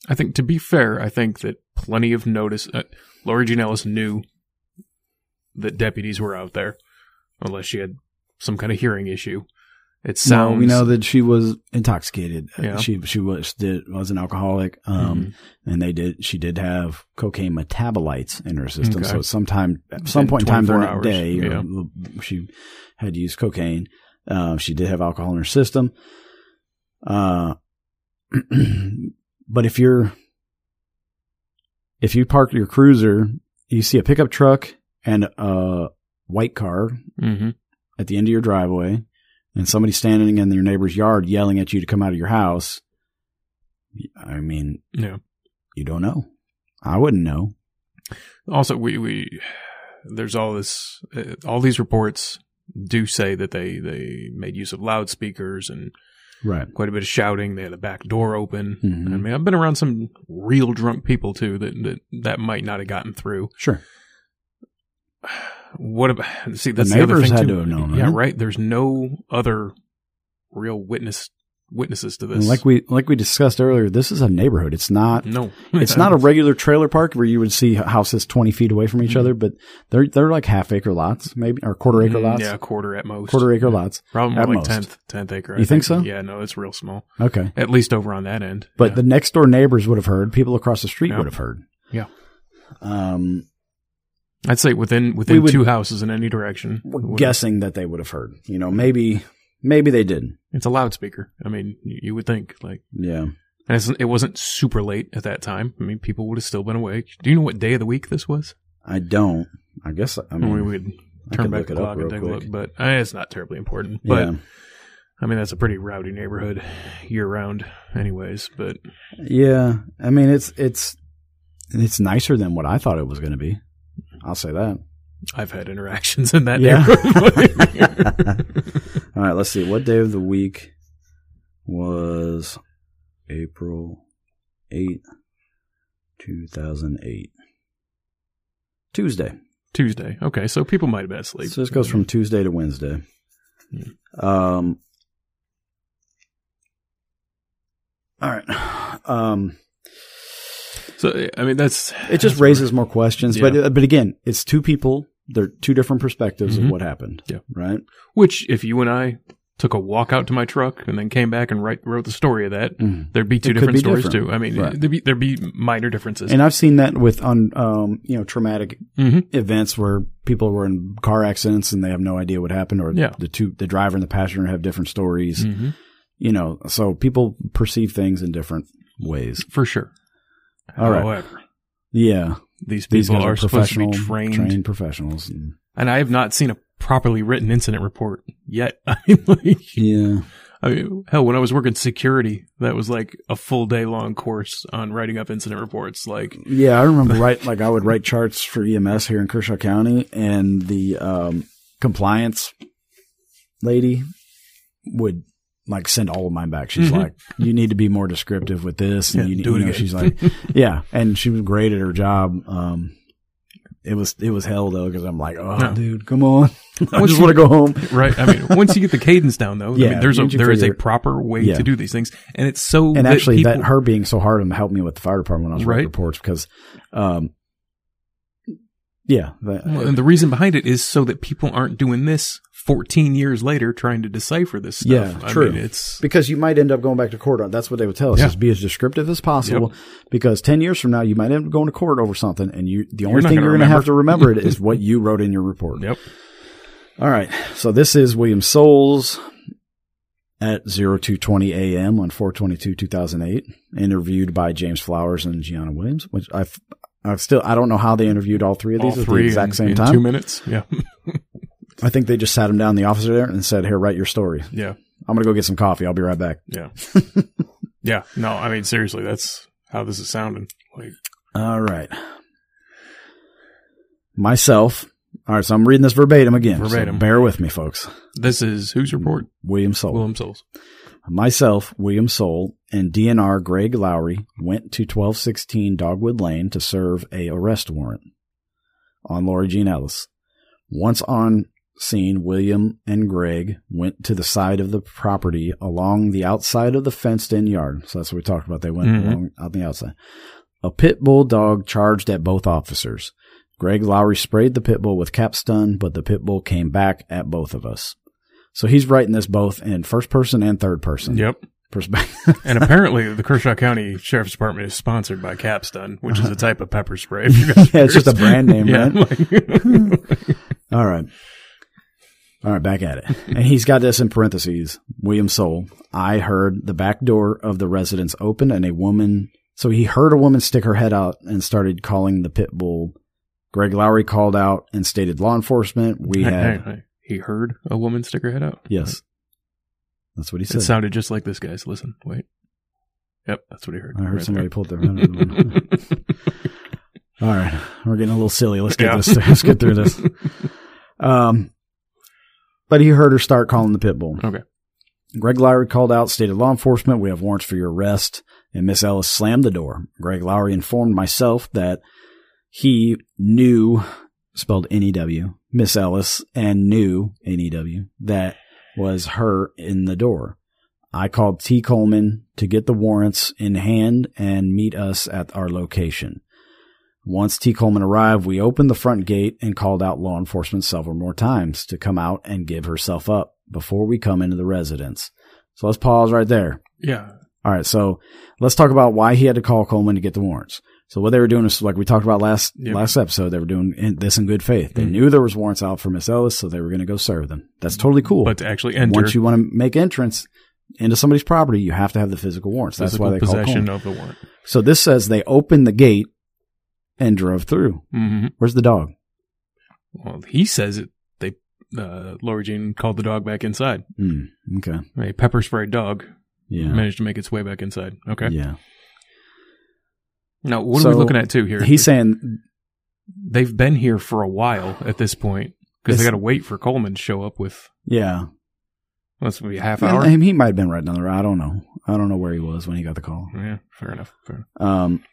S2: I think to be fair, I think that plenty of notice. Uh, Lori Jean Ellis knew that deputies were out there, unless she had some kind of hearing issue. It sounds.
S1: no, we know that she was intoxicated. Uh,
S2: Yeah.
S1: She she was did, was an alcoholic. Um,
S2: Mhm.
S1: and they did she did have cocaine metabolites in her system.
S2: Okay.
S1: So sometime at some
S2: Within
S1: point in time during
S2: 24
S1: that
S2: hours,
S1: day, or she had used cocaine. Um, she did have alcohol in her system. Uh, [clears throat] but if you're if you park your cruiser, you see a pickup truck and a white car
S2: hmm
S1: at the end of your driveway, and somebody standing in your neighbor's yard yelling at you to come out of your house. I mean,
S2: Yeah.
S1: you don't know. I wouldn't know.
S2: Also, we we there's all this uh, all these reports do say that they they made use of loudspeakers and
S1: Right.
S2: quite a bit of shouting. They had a back door open.
S1: Mhm.
S2: I mean, I've been around some real drunk people too that that, that might not have gotten through.
S1: Sure.
S2: What about see? That's the, other
S1: neighbors
S2: thing
S1: had
S2: too.
S1: to have known,
S2: yeah,
S1: right?
S2: right. There's no other real witness witnesses to
S1: And
S2: this.
S1: like we like we discussed earlier, this is a neighborhood. It's not.
S2: no, [laughs]
S1: It's not a regular trailer park where you would see houses twenty feet away from each
S2: Mhm.
S1: other, but they're they're like half acre lots, maybe or quarter acre
S2: Mm,
S1: lots.
S2: Yeah, quarter at most.
S1: quarter acre lots.
S2: Probably
S1: at
S2: like
S1: most.
S2: tenth, tenth acre. I
S1: You think so?
S2: Yeah, no, it's real small.
S1: Okay,
S2: At least over on that end.
S1: but
S2: Yeah.
S1: the next door neighbors would have heard. People across the street
S2: Yeah.
S1: would have heard.
S2: Yeah.
S1: Um,
S2: I'd say within within
S1: would-
S2: two houses in any direction.
S1: we're guessing that they would have heard. You know, maybe maybe they didn't.
S2: It's a loudspeaker. I mean, you, would think like,
S1: Yeah.
S2: and it's, it wasn't super late at that time. I mean, people would have still been awake. Do you know what day of the week this was?
S1: I don't. I guess I mean
S2: we would turn back the clock and take a look, but it's not terribly important. But
S1: yeah.
S2: I mean, that's a pretty rowdy neighborhood year round, anyways. But
S1: Yeah. I mean, it's it's it's nicer than what I thought it was going to be. I'll say that.
S2: I've had interactions in that
S1: Yeah.
S2: neighborhood. [laughs]
S1: All right. Let's see. What day of the week was April eighth, two thousand eight? Tuesday.
S2: Tuesday. Okay, so people might have been asleep.
S1: So this goes from Tuesday to Wednesday. Um. All right. [sighs] Um.
S2: So I mean, that's
S1: It just
S2: that's
S1: raises more questions,
S2: Yeah.
S1: but but again, it's two people. They're two different perspectives
S2: Mhm.
S1: of what happened.
S2: Yeah.
S1: Right.
S2: Which, if you and I took a walk out to my truck and then came back and write, wrote the story of that,
S1: Mhm.
S2: there'd be two
S1: It
S2: different
S1: be
S2: stories
S1: different.
S2: too. I mean,
S1: Right.
S2: there'd be there'd be minor differences.
S1: And I've seen that with on um you know traumatic
S2: hmm
S1: events where people were in car accidents and they have no idea what happened, or
S2: Yeah.
S1: the two the driver and the passenger have different stories.
S2: hmm
S1: you know, so people perceive things in different ways.
S2: For sure.
S1: All right.
S2: However,
S1: Yeah.
S2: these
S1: These
S2: people
S1: guys
S2: are,
S1: are
S2: supposed to be
S1: professional,
S2: trained,
S1: trained professionals. And-
S2: and I have not seen a properly written incident report yet. [laughs] I mean, like,
S1: yeah.
S2: I mean, hell, when I was working security, that was like a full day long course on writing up incident reports. Like,
S1: Yeah, I remember write like I would write charts for EMS here in Kershaw County, and the um, compliance lady would like send all of mine back. She's
S2: Mhm.
S1: like, "You need to be more descriptive with this." And
S2: Yeah,
S1: you,
S2: do
S1: you know,
S2: again.
S1: she's like, [laughs] "Yeah," and she was great at her job. Um, it was it was hell though because I'm like, "Oh,
S2: No.
S1: dude, come on, [laughs] [laughs] I
S2: Once
S1: just want to go home."
S2: right? I mean, once you get the cadence down, though, I
S1: Yeah,
S2: mean, there's a there is a proper way
S1: Yeah.
S2: to do these things, and it's so
S1: And
S2: that
S1: actually,
S2: people,
S1: that her being so hard on helped me with the fire department when I was writing reports because, um, yeah, that-
S2: Well, and the reason behind it is so that people aren't doing this 14 years later trying to decipher this stuff.
S1: Yeah,
S2: I
S1: true.
S2: mean, it's
S1: because you might end up going back to court on. That's what they would tell us:
S2: Yeah.
S1: is be as descriptive as possible. Because ten years from now, you might end up going to court over something, and you the only
S2: not
S1: thing
S2: gonna
S1: you're going to have to remember it [laughs] is what you wrote in your report.
S2: yep.
S1: All right, so this is William Souls at 0220 a.m. on 422 2008, interviewed by James Flowers and Gianna Williams. Which I've I've still I don't know how they interviewed all three of
S2: All
S1: these at the exact
S2: in,
S1: same
S2: in
S1: time.
S2: two minutes. Yeah, [laughs]
S1: I think they just sat him down in the office there and said, "Here, write your story.
S2: yeah,
S1: I'm going to go get some coffee. I'll be right back."
S2: yeah, [laughs] yeah. No, I mean seriously, that's how this is sounding. Like,
S1: All right. Myself. All right, so I'm reading this verbatim again. so
S2: Verbatim.
S1: bear with me, folks.
S2: this is whose report?
S1: William Soule.
S2: William Souls.
S1: Myself, William Soule, and DNR Greg Lowry went to 1216 Dogwood Lane to serve a arrest warrant on Lori Jean Ellis. Once on scene, William and Greg went to the side of the property along the outside of the fenced-in yard. So that's what we talked about. They went
S2: Mhm.
S1: along out the outside. A pit bull dog charged at both officers. Greg Lowry sprayed the pit bull with Cap-Stun, but the pit bull came back at both of us. So he's writing this both in first person and third person
S2: Yep. [laughs] And apparently, the Kershaw County Sheriff's Department is sponsored by Cap-Stun, which is a type of pepper spray. [laughs] if you guys are
S1: Yeah, it's just a brand name, [laughs]
S2: Yeah,
S1: right?
S2: like-
S1: All right. All right, back at it. And he's got this in parentheses. William Soule. I heard the back door of the residence open and a woman. So he heard a woman stick her head out and started calling the pit bull. Greg Lowry called out and stated law enforcement. We
S2: Hey,
S1: had,
S2: hey, hey. He heard a woman stick her head out.
S1: yes. That's what he said.
S2: It sounded just like this guy's. Listen, wait. Yep, that's what he heard.
S1: I heard
S2: right
S1: somebody
S2: there.
S1: pulled their head out. [laughs] All right, we're getting a little silly. Let's get
S2: Yeah.
S1: this. Let's get through this. [laughs] Um, but he heard her start calling the pit bull.
S2: Okay.
S1: Greg Lowry called out, stated law enforcement, we have warrants for your arrest. And Miss Ellis slammed the door. Greg Lowry informed myself that he knew, spelled N-E-W, Miss Ellis, and knew, N-E-W, that was her in the door. I called T. Coleman to get the warrants in hand and meet us at our location. Once T. Coleman arrived, we opened the front gate and called out law enforcement several more times to come out and give herself up before we come into the residence. So let's pause right there.
S2: Yeah.
S1: All right. So let's talk about why he had to call Coleman to get the warrants. So what they were doing is like we talked about last
S2: Yep.
S1: last episode. They were doing in, this in good faith. They
S2: Mhm.
S1: knew there was warrants out for Miss Ellis, so they were going to go serve them. That's totally cool.
S2: But to actually enter
S1: Once you want to make entrance into somebody's property, you have to have the physical warrants. That's
S2: physical
S1: why they call
S2: possession
S1: Coleman.
S2: of the warrant.
S1: So this says they opened the gate and drove through.
S2: hmm
S1: Where's the dog?
S2: Well, he says it. They, uh, Laura Jean called the dog back inside.
S1: Hmm. okay.
S2: A pepper sprayed dog
S1: Yeah.
S2: managed to make its way back inside. Okay.
S1: Yeah.
S2: Now, what are we looking at too here?
S1: He's saying
S2: They've been here for a while at this point because they got to wait for Coleman to show up with.
S1: yeah.
S2: What's well, be a half
S1: And-
S2: hour?
S1: he might have been right down the road. I don't know. I don't know where he was when he got the call.
S2: Yeah, fair enough. Fair enough.
S1: Um,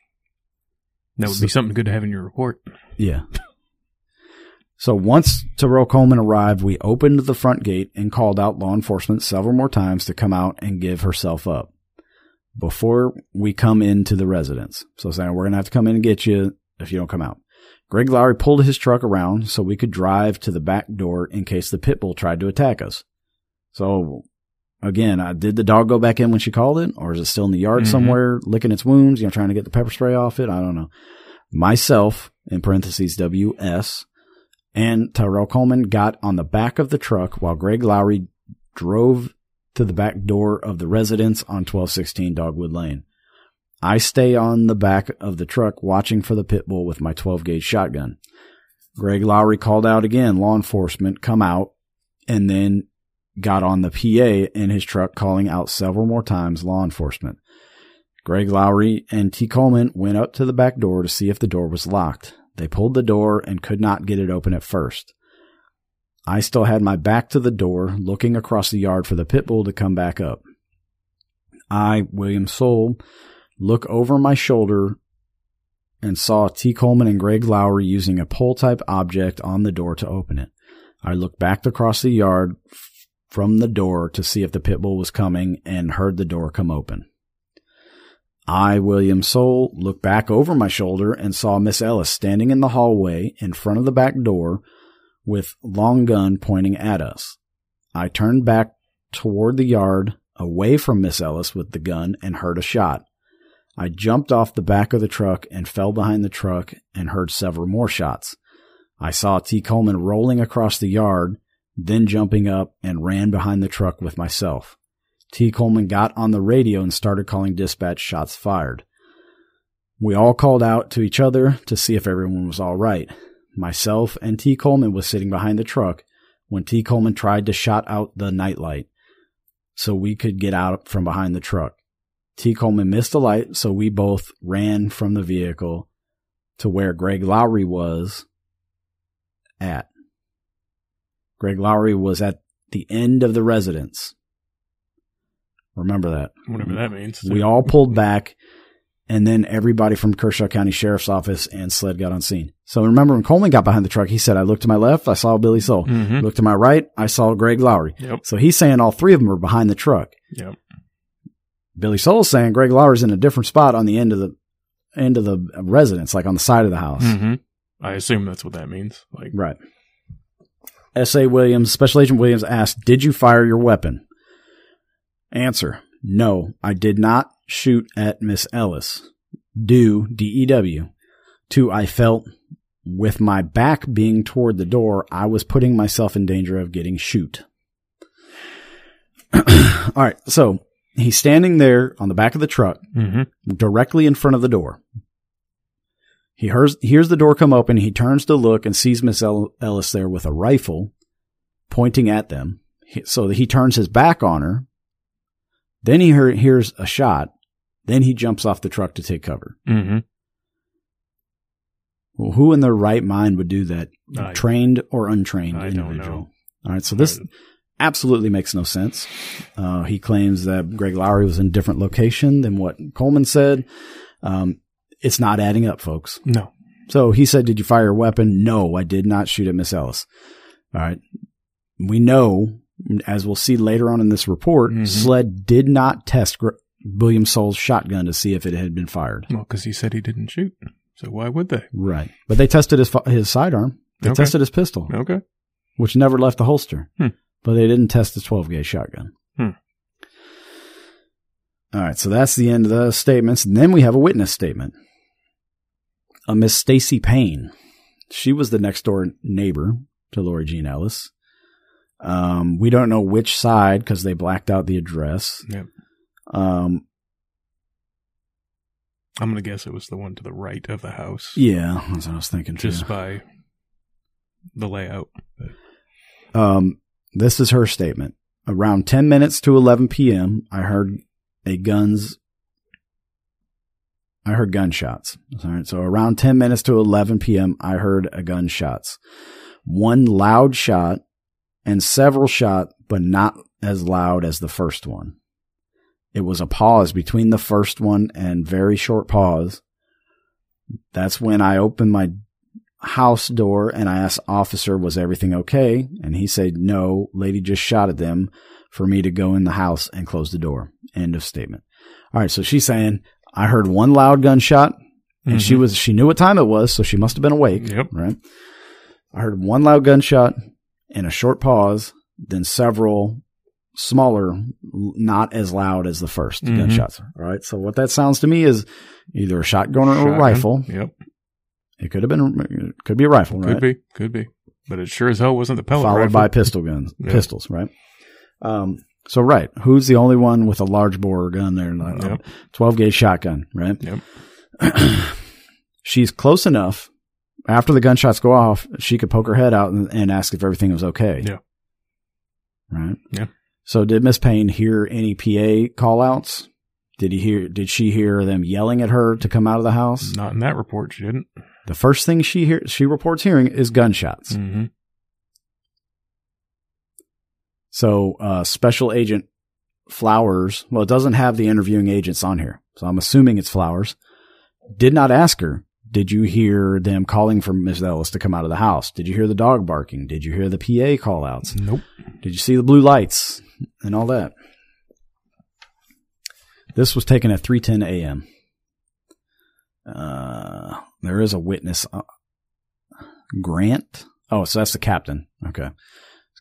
S2: That would
S1: So-
S2: be something good to have in your report.
S1: yeah. So once Terrell Coleman arrived, we opened the front gate and called out law enforcement several more times to come out and give herself up before we come into the residence. So saying we're going to have to come in and get you if you don't come out. Greg Lowry pulled his truck around so we could drive to the back door in case the pit bull tried to attack us. So again, I did the dog go back in when she called it, or is it still in the yard
S2: Mhm.
S1: somewhere licking its wounds, you know, trying to get the pepper spray off it? I don't know. Myself, in parentheses, WS, and Tyrell Coleman got on the back of the truck while Greg Lowry drove to the back door of the residence on 1216 Dogwood Lane. I stay on the back of the truck watching for the pit bull with my 12 gauge shotgun. Greg Lowry called out again, law enforcement come out, and then got on the PA in his truck calling out several more times law enforcement. Greg Lowry and T. Coleman went up to the back door to see if the door was locked. They pulled the door and could not get it open at first. I still had my back to the door, looking across the yard for the pit bull to come back up. I, William Soule, look over my shoulder and saw T. Coleman and Greg Lowry using a pole type object on the door to open it. I looked back across the yard from the door to see if the pit bull was coming and heard the door come open. I, William Soule, looked back over my shoulder and saw Miss Ellis standing in the hallway in front of the back door with long gun pointing at us. I turned back toward the yard away from Miss Ellis with the gun and heard a shot. I jumped off the back of the truck and fell behind the truck and heard several more shots. I saw T. Coleman rolling across the yard, then jumping up and ran behind the truck with myself. T. Coleman got on the radio and started calling dispatch shots fired. We all called out to each other to see if everyone was all right. Myself and T. Coleman was sitting behind the truck when T. Coleman tried to shot out the nightlight so we could get out from behind the truck. T. Coleman missed the light, so we both ran from the vehicle to where Greg Lowry was at. Greg Lowry was at the end of the residence. Remember that.
S2: Whatever that means.
S1: We all pulled back, and then everybody from Kershaw County Sheriff's Office and SLED got on scene. So remember when Coleman got behind the truck, he said, I looked to my left, I saw Billy Soule.
S2: Mhm.
S1: Looked to my right, I saw Greg Lowry.
S2: Yep.
S1: So he's saying all three of them are behind the truck.
S2: Yep.
S1: Billy Soule's saying Greg Lowry's in a different spot on the end of the end of the residence, like on the side of the house.
S2: hmm I assume that's what that means. Like,
S1: Right. S.A. Williams, Special Agent Williams asked, Did you fire your weapon? Answer No, I did not shoot at Miss Ellis. Due, D-E-W, to I felt with my back being toward the door, I was putting myself in danger of getting shoot. [clears throat] All right, so he's standing there on the back of the truck
S2: hmm
S1: directly in front of the door. He hears, hears the door come open. He turns to look and sees Miss Ellis there with a rifle pointing at them. He- So he turns his back on her. Then he hear, hears a shot. Then he jumps off the truck to take cover.
S2: hmm
S1: Well, who in their right mind would do that?
S2: I-
S1: Trained or untrained
S2: I don't
S1: individual?
S2: know.
S1: All right. So this absolutely makes no sense. Uh, he claims that Greg Lowry was in a different location than what Coleman said. Um, it's not adding up, folks.
S2: No.
S1: So he said, Did you fire a weapon? No, I did not shoot at Miss Ellis. All right. We know, as we'll see later on in this report,
S2: Mhm.
S1: SLED did not test Gr- William Soule's shotgun to see if it had been fired.
S2: Well, because he said he didn't shoot. So why would they?
S1: Right. But they tested his, his sidearm. They
S2: Okay.
S1: tested his pistol,
S2: Okay.
S1: which never left the holster.
S2: Hmm.
S1: But they didn't test the 12 gauge shotgun.
S2: Hmm.
S1: All right. So that's the end of the statements. And then we have a witness statement. A Miss Stacy Payne. She was the next door neighbor to Lori Jean Ellis. Um, we don't know which side because they blacked out the address.
S2: Yep.
S1: Um,
S2: I'm going to guess it was the one to the right of the house.
S1: yeah, that's what I was thinking too.
S2: Just by the layout.
S1: Um, this is her statement. Around 10 minutes to 11 p.m., I heard a guns. I heard gunshots. All right. So around 10 minutes to 11 p.m., I heard a gunshots. One loud shot and several shot, but not as loud as the first one. It was a pause between the first one and very short pause. That's when I opened my house door and I asked officer, was everything okay? And he said, no, lady just shot at them for me to go in the house and close the door. End of statement. All right. So she's saying, I heard one loud gunshot and she
S2: Mhm.
S1: was, she knew what time it was. So she must have been awake.
S2: Yep.
S1: Right. I heard one loud gunshot and a short pause, then several smaller, not as loud as the 1st
S2: Mhm.
S1: gunshots. All right. So what that sounds to me is either a shotgun or a
S2: Shotgun.
S1: rifle.
S2: Yep.
S1: It could have been, it could be a rifle, right?
S2: Could be. Could be. But it sure as hell wasn't the pellet
S1: followed
S2: rifle.
S1: by pistol guns, [laughs]
S2: Yeah.
S1: pistols, right? Um, So right, who's the only one with a large bore gun there? A
S2: Yep.
S1: Twelve gauge shotgun, right?
S2: Yep. [clears throat]
S1: She's close enough. After the gunshots go off, she could poke her head out and, and ask if everything was okay.
S2: Yeah.
S1: Right.
S2: Yeah.
S1: So did Miss Payne hear any PA call outs? Did he hear? Did she hear them yelling at her to come out of the house?
S2: Not in that report, she didn't.
S1: The first thing she hear, she reports hearing is gunshots.
S2: Mm-hmm.
S1: So, uh, Special Agent Flowers, well, it doesn't have the interviewing agents on here. So I'm assuming it's Flowers. Did not ask her, did you hear them calling for Miss Ellis to come out of the house? Did you hear the dog barking? Did you hear the PA call outs?
S2: Nope.
S1: Did you see the blue lights and all that? This was taken at 3:10 a.m. Uh, there is a witness, uh, Grant. Oh, so that's the captain. Okay,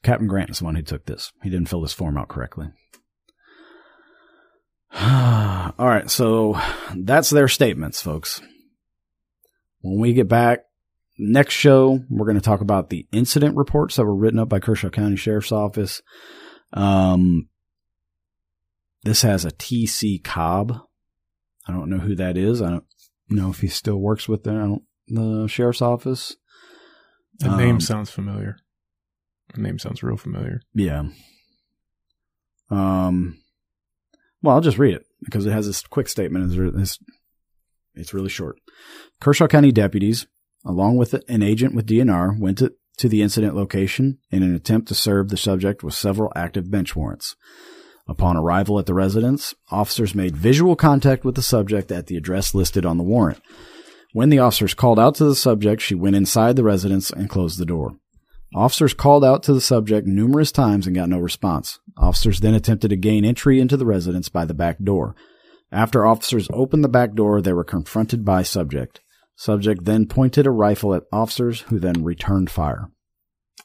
S1: Captain Grant is the one who took this. He didn't fill this form out correctly. [sighs] all right, so that's their statements, folks. When we get back next show, we're going to talk about the incident reports that were written up by Kershaw County Sheriff's Office. Um, this has a TC Cobb. I don't know who that is. I don't know if he still works with the, the sheriff's office.
S2: The name
S1: Um,
S2: sounds familiar. The name sounds real familiar.
S1: Yeah. Um. Well, I'll just read it because it has this quick statement. It's, it's, really short. Kershaw County deputies, along with an agent with DNR, went to, to the incident location in an attempt to serve the subject with several active bench warrants. Upon arrival at the residence, officers made visual contact with the subject at the address listed on the warrant. When the officers called out to the subject, she went inside the residence and closed the door. Officers called out to the subject numerous times and got no response. Officers then attempted to gain entry into the residence by the back door. After officers opened the back door, they were confronted by subject. Subject then pointed a rifle at officers who then returned fire.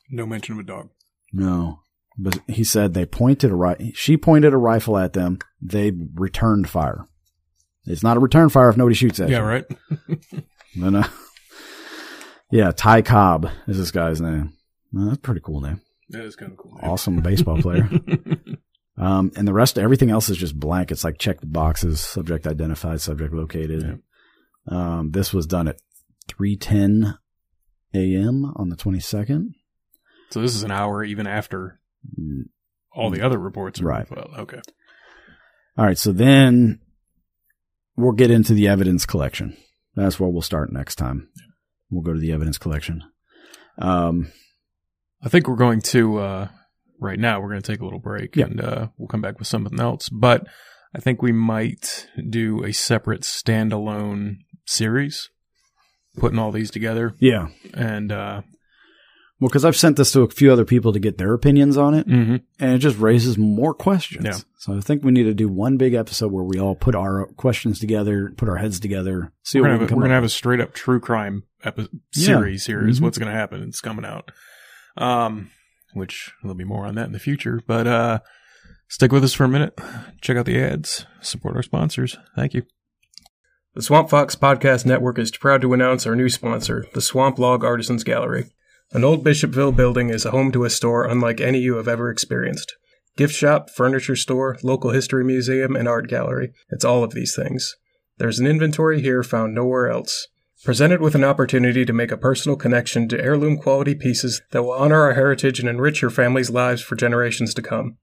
S2: No mention of a dog.
S1: No. But he said they pointed a ri- she pointed a rifle at them. They returned fire. It's not a return fire if nobody shoots at
S2: Yeah,
S1: you.
S2: Yeah, right. [laughs]
S1: Then, uh, yeah, Ty Cobb is this guy's name. Well, that's a pretty cool name.
S2: That is kind of cool.
S1: Awesome baseball player. [laughs] Um, and the rest, everything else is just blank. It's like check the boxes, subject identified, subject located. Um, this was done at 3:10 a.m. on the 22nd.
S2: so this is an hour even after all the other reports are
S1: Right.
S2: filed. Okay.
S1: All right, so then we'll get into the evidence collection. That's where we'll start next time. We'll go to the evidence collection. Um,
S2: I think we're going to uh right now we're going to take a little break
S1: Yeah.
S2: and uh we'll come back with something else, but I think we might do a separate standalone series putting all these together
S1: yeah.
S2: and uh
S1: Well, because I've sent this to a few other people to get their opinions on it,
S2: mhm.
S1: and it just raises more questions.
S2: Yeah.
S1: So I think we need to do one big episode where we all put our questions together, put our heads together, see
S2: we're
S1: what
S2: gonna,
S1: we
S2: have, a, we're gonna have a straight up true crime epi-
S1: Yeah.
S2: series here is
S1: Mhm.
S2: what's going to happen. It's coming out. Um, which there'll be more on that in the future, but, uh, stick with us for a minute. Check out the ads, support our sponsors. Thank you. The Swamp Fox Podcast Network is proud to announce our new sponsor, the Swamp Log Artisans Gallery. An old Bishopville building is a home to a store unlike any you have ever experienced. Gift shop, furniture store, local history museum, and art gallery. It's all of these things. There's an inventory here found nowhere else. Presented with an opportunity to make a personal connection to heirloom quality pieces that will honor our heritage and enrich your family's lives for generations to come.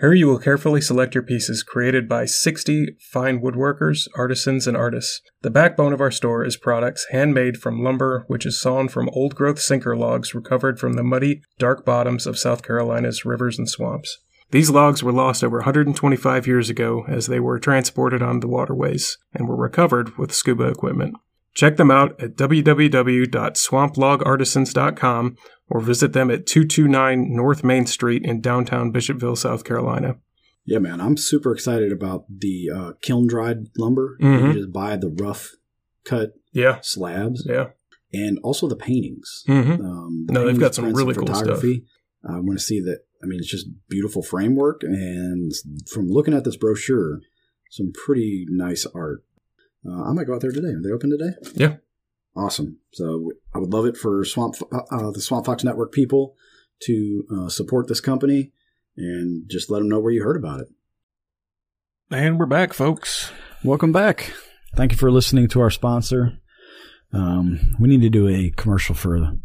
S2: Here you will carefully select your pieces created by 60 fine woodworkers, artisans, and artists. The backbone of our store is products handmade from lumber which is sawn from old growth sinker logs recovered from the muddy, dark bottoms of South Carolina's rivers and swamps. These logs were lost over 125 years ago as they were transported on the waterways and were recovered with scuba equipment. Check them out at www.swamplogartisans.com or visit them at 229 North Main Street in downtown Bishopville, South Carolina.
S1: Yeah, man, I'm super excited about the uh, kiln dried lumber.
S2: Mhm.
S1: You just buy the rough cut
S2: Yeah,
S1: slabs
S2: yeah.
S1: and also the paintings.
S2: Mm-hmm.
S1: Um, the
S2: No, they've got some really cool stuff.
S1: I want to see that. I mean, it's just beautiful framework, and from looking at this brochure, some pretty nice art. Uh, I might go out there today. Are they open today?
S2: Yeah.
S1: Awesome. So I would love it for Swamp uh, uh, the Swamp Fox Network people to uh, support this company and just let them know where you heard about it.
S2: And we're back, folks.
S1: Welcome back. Thank you for listening to our sponsor. Um, we need to do a commercial for the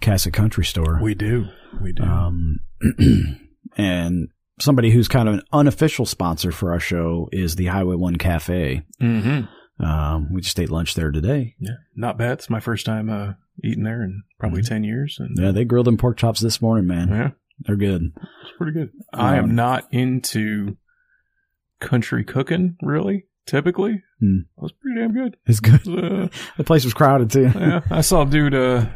S1: Cassatt Country Store.
S2: We do. We do.
S1: Um, [clears throat] and somebody who's kind of an unofficial sponsor for our show is the Highway One Cafe.
S2: mm-hmm.
S1: Um, we just ate lunch there today.
S2: Yeah. Not bad. It's my first time uh, eating there in probably
S1: Mhm.
S2: 10 years. And
S1: Yeah, they grilled them pork chops this morning, man.
S2: yeah,
S1: They're good.
S2: it's pretty good. I am
S1: Um,
S2: not into country cooking, really, typically.
S1: Hmm.
S2: It was pretty damn good.
S1: It's good.
S2: Uh, [laughs]
S1: The place was crowded too. [laughs]
S2: yeah, I saw a dude uh,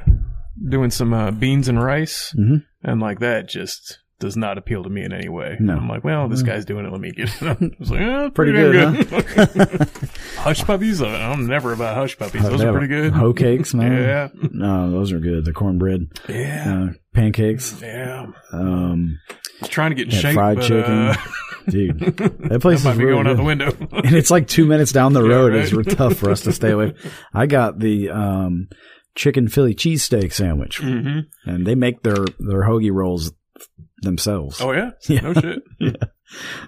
S2: doing some uh, beans and rice,
S1: Mhm.
S2: and like that just does not appeal to me in any way.
S1: No.
S2: I'm like, well, this
S1: Mm.
S2: guy's doing it. Let me get it. [laughs] I was like, yeah,
S1: Pretty
S2: pretty,
S1: good,
S2: damn good. [laughs] hush puppies. uh, I'm never about hush puppies. Those are pretty good.
S1: Hoe cakes, man.
S2: Yeah,
S1: No, those are good. The cornbread,
S2: yeah,
S1: uh, pancakes.
S2: yeah.
S1: Um,
S2: trying to get in shape,
S1: fried
S2: but,
S1: chicken.
S2: Uh, [laughs]
S1: dude, that place
S2: might
S1: is
S2: be
S1: really
S2: going out
S1: good.
S2: the window.
S1: and it's like two minutes down the
S2: Yeah,
S1: road.
S2: right.
S1: It's tough for us to stay away. I got the um, chicken Philly cheesesteak sandwich,
S2: hmm
S1: and they make their their hoagie rolls themselves.
S2: Oh yeah, [laughs]
S1: Yeah.
S2: no shit. [laughs]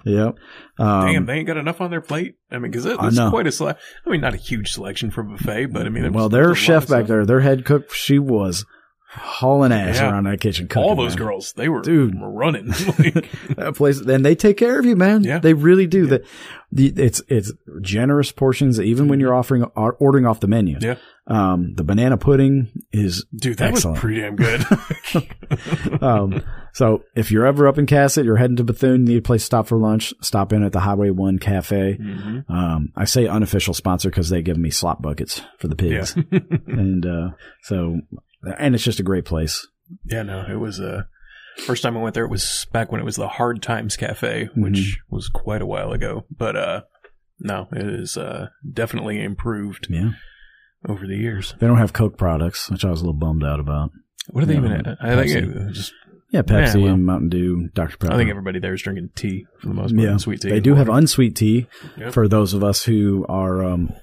S1: Yep. Um,
S2: Damn, they ain't got enough on their plate. I mean, because it's quite a select. I mean, not a huge selection for a buffet, but I mean,
S1: well, their
S2: a
S1: chef back there, their head cook, she was hauling ass
S2: Yeah.
S1: around that kitchen. Cooking,
S2: all those
S1: man.
S2: girls, they were
S1: Dude.
S2: running. [laughs] like,
S1: that place and they take care of you man
S2: Yeah.
S1: they really do
S2: Yeah.
S1: that the, it's it's generous portions even when you're offering ordering off the menu
S2: Yeah.
S1: Um the banana pudding is
S2: dude, that
S1: Excellent.
S2: was pretty damn good. [laughs] [laughs]
S1: um so if you're ever up in Cassatt you're heading to Bethune need a place to stop for lunch stop in at the Highway 1 cafe
S2: hmm
S1: um I say unofficial sponsor because they give me slop buckets for the
S2: Yeah,
S1: pigs [laughs] and uh so and it's just a great place
S2: yeah. No, it was uh first time I went there. It was back when it was the Hard Times Cafe, which
S1: Mm-hmm.
S2: was quite a while ago. But uh no, it is uh definitely improved
S1: yeah
S2: over the years.
S1: they don't have Coke products which I was a little bummed out about
S2: What are they
S1: Yeah,
S2: even at? I think it just.
S1: yeah Pepsi
S2: Yeah, well.
S1: and Mountain Dew Dr Pepper
S2: I think everybody there is drinking tea for the most part.
S1: Yeah,
S2: sweet tea.
S1: They do have unsweet tea
S2: Yep.
S1: for those of us who are um,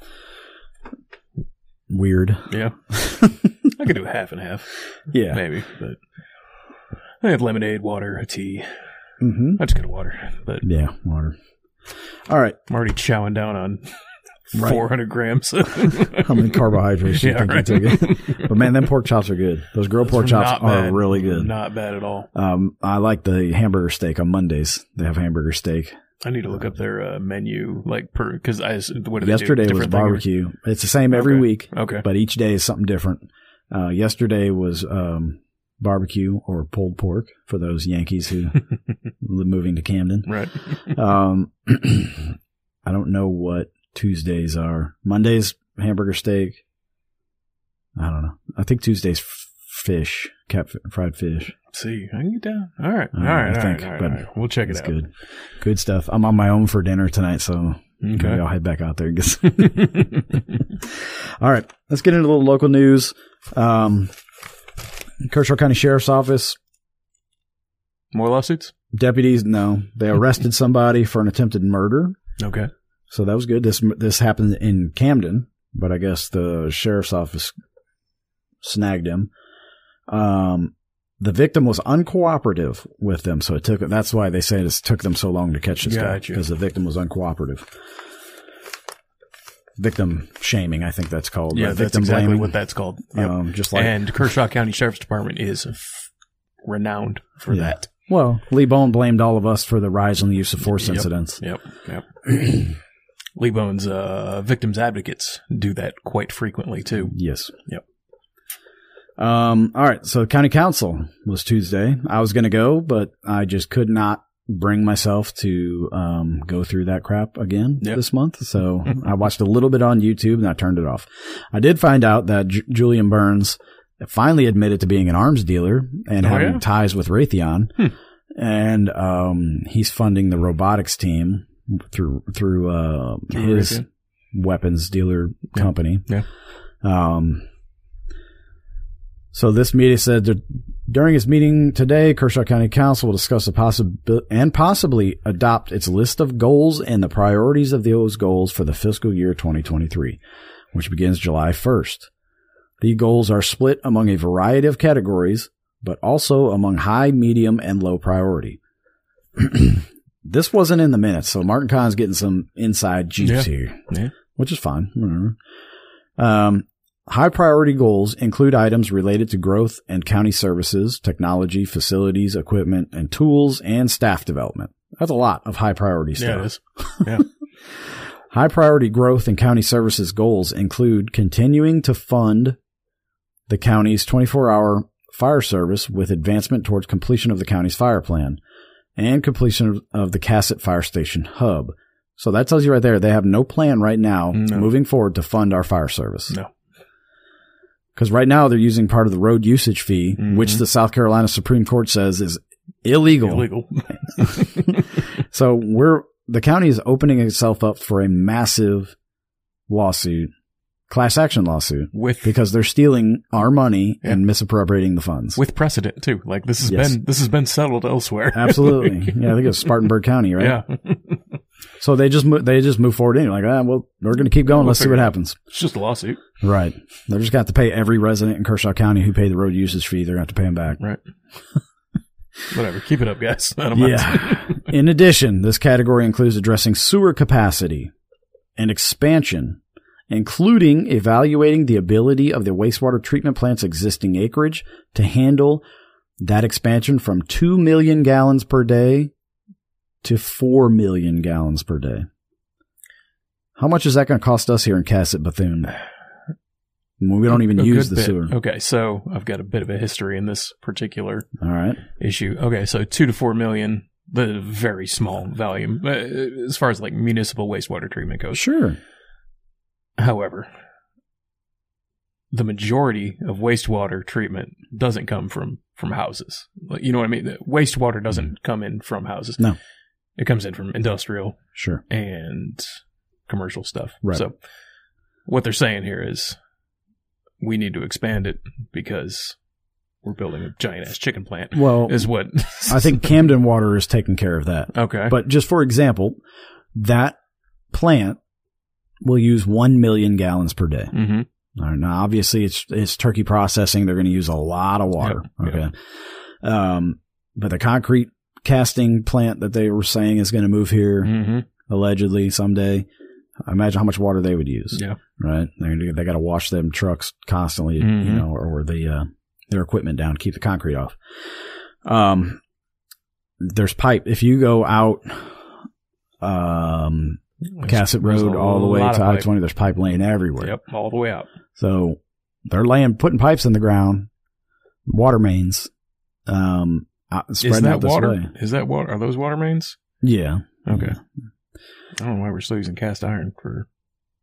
S1: weird.
S2: Yeah. [laughs] I could do half and half,
S1: Yeah.
S2: maybe, but I have lemonade, water, a tea.
S1: hmm
S2: I just got water, but
S1: Yeah. Water. All right.
S2: I'm already chowing down on
S1: Right.
S2: 400 grams. [laughs]
S1: How many carbohydrates do you
S2: Yeah,
S1: think you took? [laughs] but man, them pork chops are good. Those grilled pork chops are
S2: bad.
S1: really good.
S2: Not bad at all.
S1: Um, I like the hamburger steak on Mondays. They have hamburger steak.
S2: I need to look up their uh, menu, like per because I what
S1: Yesterday was
S2: thing?
S1: barbecue. It's the same every
S2: Okay.
S1: week,
S2: Okay,
S1: but each day is something different. Uh, yesterday was um, barbecue or pulled pork for those Yankees who [laughs] live moving to Camden.
S2: right.
S1: Um, [clears throat] I don't know what Tuesdays are. Mondays hamburger steak. I don't know. I think Tuesdays fish, cat fried fish.
S2: see, I can get down. All right, all
S1: Uh,
S2: right,
S1: I think,
S2: all right,
S1: but
S2: all right. We'll check it
S1: It's
S2: out.
S1: good, good stuff. I'm on my own for dinner tonight, so
S2: Okay.
S1: I'll head back out there. and get some- [laughs] All right, let's get into a little local news. Um, Kershaw County Sheriff's Office
S2: More lawsuits.
S1: deputies. No, they arrested somebody for an attempted murder.
S2: Okay.
S1: So that was good. This this happened in Camden, but I guess the sheriff's office snagged him. Um, the victim was uncooperative with them, so it took. That's why they say it took them so long to catch this guy because the victim was uncooperative. Victim shaming, I think that's called.
S2: Yeah,
S1: right?
S2: that's
S1: victim
S2: exactly
S1: blaming.
S2: what that's called. Yep.
S1: Um, just like
S2: and Kershaw County Sheriff's Department is f- renowned for
S1: Yeah.
S2: that.
S1: well, Lee Boan blamed all of us for the rise in the use of force
S2: Yep.
S1: incidents.
S2: Yep. Yep. [clears throat] Lee Boan's, uh, victims advocates do that quite frequently too.
S1: Yes.
S2: Yep.
S1: Um, all right. So county council was Tuesday. I was going to go, but I just could not bring myself to, um, go through that crap again
S2: Yep.
S1: this month. So [laughs] I watched a little bit on YouTube and I turned it off. I did find out that J- Julian Burns finally admitted to being an arms dealer and
S2: Oh,
S1: having
S2: yeah?
S1: ties with Raytheon.
S2: Hmm.
S1: And, um, he's funding the robotics team through, through, uh, his weapons dealer company.
S2: Yeah.
S1: Um, so this meeting said that during its meeting today, Kershaw County Council will discuss a possible and possibly adopt its list of goals and the priorities of those goals for the fiscal year 2023, which begins July 1st. The goals are split among a variety of categories, but also among high, medium, and low priority. [clears throat] this wasn't in the minutes, so Martin Cahn's getting some inside juice
S2: Yeah.
S1: here,
S2: Yeah.
S1: which is fine. Um, high priority goals include items related to growth and county services, technology, facilities, equipment, and tools, and staff development. That's a lot of high priority stuff.
S2: Yeah, it is. [laughs] Yeah.
S1: High priority growth and county services goals include continuing to fund the county's 24 hour fire service with advancement towards completion of the county's fire plan and completion of, the Cassatt Fire Station hub. So that tells you right there, they have no plan right now
S2: No.
S1: moving forward to fund our fire service.
S2: No.
S1: Because right now they're using part of the road usage fee, which
S2: Mhm.
S1: the South Carolina Supreme Court says is illegal.
S2: Illegal. [laughs] [laughs]
S1: So we're the county is opening itself up for a massive lawsuit, class action lawsuit,
S2: with
S1: because they're stealing our money
S2: Yeah.
S1: and misappropriating the funds.
S2: with precedent too. Like this has
S1: Yes.
S2: been this has been settled elsewhere.
S1: Absolutely, [laughs] yeah. I think it's Spartanburg County, right?
S2: Yeah.
S1: So they just mo- they just move forward anyway. Like, ah, well, we're going to keep going.
S2: We'll
S1: Let's see what happens.
S2: It's just a lawsuit.
S1: Right. They're just got to pay every resident in Kershaw County who paid the road usage fee. They're going to have to pay them back.
S2: Right. [laughs] Whatever. Keep it up, guys. [laughs] I don't mind.
S1: Yeah. In addition, this category includes addressing sewer capacity and expansion, including evaluating the ability of the wastewater treatment plant's existing acreage to handle that expansion from 2 million gallons per day to 4 million gallons per day. How much is that going to cost us here in Cassatt Bethune? We don't even
S2: A
S1: use the
S2: bit.
S1: sewer.
S2: Okay, so I've got a bit of a history in this particular
S1: All right.
S2: issue. Okay, so two to four million, the very small volume uh, as far as like municipal wastewater treatment goes.
S1: Sure.
S2: However, the majority of wastewater treatment doesn't come from from houses. Like, You know what I mean? The wastewater doesn't mm. come in from houses.
S1: No.
S2: it comes in from industrial
S1: Sure.
S2: and commercial stuff.
S1: Right.
S2: So what they're saying here is we need to expand it because we're building a giant ass chicken plant.
S1: Well,
S2: Is what [laughs]
S1: I think Camden Water is taking care of that.
S2: okay.
S1: But just for example, that plant will use 1 million gallons per day.
S2: hmm
S1: right, now, obviously, it's it's turkey processing. They're going to use a lot of water.
S2: Yep,
S1: okay. Um, but the concrete casting plant that they were saying is going to move here
S2: hmm
S1: allegedly someday. Imagine how much water they would use,
S2: Yeah.
S1: right? They they got to wash them trucks constantly, you
S2: Mhm.
S1: know, or, or the uh, their equipment down, to keep the concrete off. Um, there's pipe. If you go out, um,
S2: Cassatt
S1: Road all the way to I twenty. There's pipe laying everywhere.
S2: Yep, all the way up.
S1: So they're laying putting pipes in the ground, water mains, um, spreading
S2: that
S1: out this
S2: water?
S1: way.
S2: Is that water? Are those water mains?
S1: Yeah.
S2: Okay. I don't know why we're still using cast iron for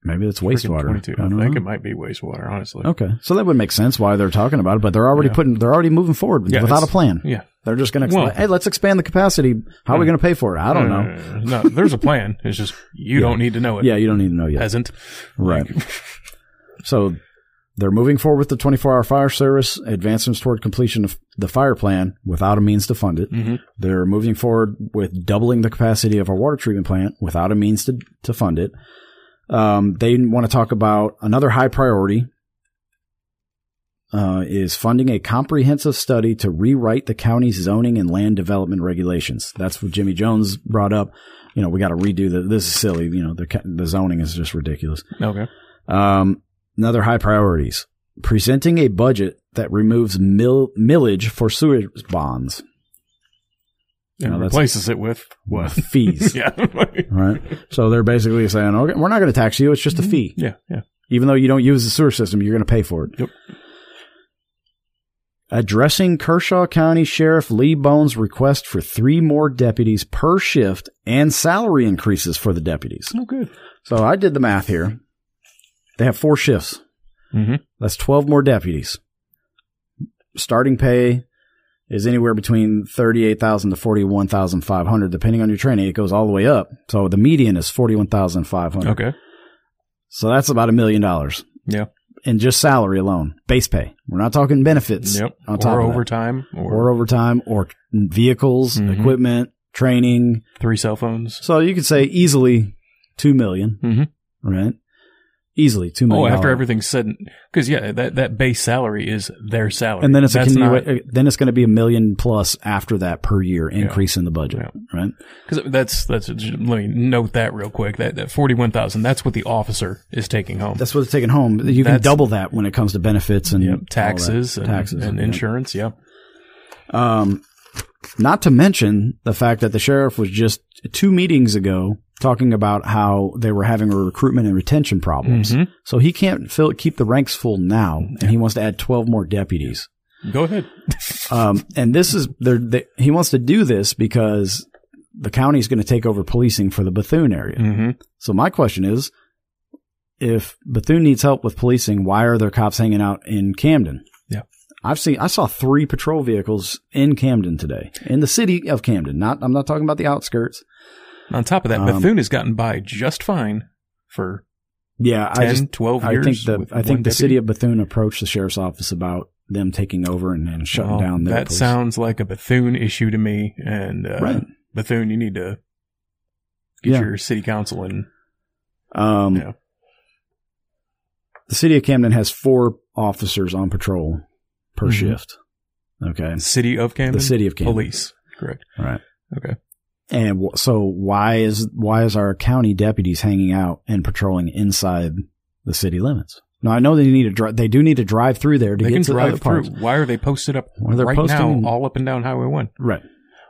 S1: Maybe it's wastewater.
S2: 22.
S1: I
S2: I, think
S1: know.
S2: it might be wastewater, honestly.
S1: Okay, so that would make sense why they're talking about it, but they're already
S2: Yeah.
S1: putting, they're already moving forward
S2: Yeah,
S1: without a plan.
S2: Yeah.
S1: They're just going to,
S2: Well-
S1: hey, let's expand the capacity. How are we
S2: Hmm.
S1: going to pay for it? I don't know.
S2: Uh, no, there's a plan. [laughs] It's just you
S1: Yeah.
S2: don't need to know it.
S1: Yeah, you don't need to know yet.
S2: Peasant.
S1: Right. [laughs] So they're moving forward with the 24 hour fire service, advancements toward completion of the fire plan without a means to fund it.
S2: mhm.
S1: They're moving forward with doubling the capacity of our water treatment plant without a means to, to fund it. Um, they want to talk about another high priority uh, is funding a comprehensive study to rewrite the county's zoning and land development regulations. That's what Jimmy Jones brought up. You know, we got to redo the. This is silly. You know, the the zoning is just ridiculous.
S2: Okay.
S1: Um, another high priorities: presenting a budget that removes mill, millage for sewage bonds.
S2: And
S1: No, that's-
S2: replaces it with what? [laughs]
S1: fees. [laughs]
S2: yeah.
S1: right? So they're basically saying, okay, we're not going to tax you. It's just a fee.
S2: yeah. Yeah.
S1: Even though you don't use the sewer system, you're going to pay for it.
S2: Yep.
S1: Addressing Kershaw County Sheriff Lee Boan's request for three more deputies per shift and salary increases for the deputies.
S2: Oh, good.
S1: So I did the math here. They have four shifts.
S2: Mm-hmm.
S1: That's 12 more deputies. Starting pay is anywhere between 38,000 to 41,500 depending on your training. It goes all the way up. So the median is 41,500.
S2: Okay.
S1: So that's about a million dollars.
S2: Yeah.
S1: In just salary alone, base pay. We're not talking benefits.
S2: Yep.
S1: On top
S2: or overtime or,
S1: Or overtime or vehicles,
S2: Mhm.
S1: equipment, training.
S2: three cell phones.
S1: So you could say easily 2 million,
S2: Mhm.
S1: right? Easily two
S2: Oh,
S1: million.
S2: after everything's said, because yeah, that that base salary is their salary,
S1: and then it's a
S2: That's
S1: continua-
S2: not-
S1: then it's going to be a million plus after that per year increase in the budget,
S2: Yeah.
S1: right?
S2: Because that's that's let me note that real quick. That that forty one thousand. That's what the officer is taking home.
S1: That's what's taken home. You can
S2: That's-
S1: double that when it comes to benefits and
S2: Yep, taxes, and,
S1: taxes
S2: and
S1: yep.
S2: insurance. Yep.
S1: Um, not to mention the fact that the sheriff was just two meetings ago talking about how they were having a recruitment and retention problems.
S2: Mhm.
S1: So he can't fill, keep the ranks full now, and he wants to add 12 more deputies.
S2: Go ahead. [laughs]
S1: Um, and this is, they're, they, he wants to do this because the county is going to take over policing for the Bethune area.
S2: hmm
S1: So my question is, if Bethune needs help with policing, why are there cops hanging out in Camden?
S2: Yeah.
S1: I've seen, I saw three patrol vehicles in Camden today, in the city of Camden. Not, I'm not talking about the outskirts.
S2: On top of that,
S1: Um,
S2: Bethune has gotten by just fine for
S1: Yeah,
S2: 10,
S1: I just,
S2: 12
S1: I
S2: years.
S1: think the, I think the
S2: deputy.
S1: city of Bethune approached the sheriff's office about them taking over and, and shutting
S2: Well,
S1: down their
S2: That
S1: police.
S2: sounds like a Bethune issue to me. And uh,
S1: Right.
S2: Bethune, you need to get
S1: Yeah.
S2: your city council in.
S1: Um,
S2: Yeah.
S1: the city of Camden has four officers on patrol per
S2: Mhm.
S1: shift. Okay.
S2: City of Camden?
S1: The city of Camden.
S2: Police. Correct.
S1: Right.
S2: Okay.
S1: And w- so why is why is our county deputies hanging out and patrolling inside the city limits? Now I know they need to drive. They do need to drive through there to
S2: They
S1: get to the
S2: drive
S1: other
S2: through.
S1: parts.
S2: Why are they posted up
S1: Well, they're
S2: right
S1: posting-
S2: now all up and down Highway 1?
S1: Right.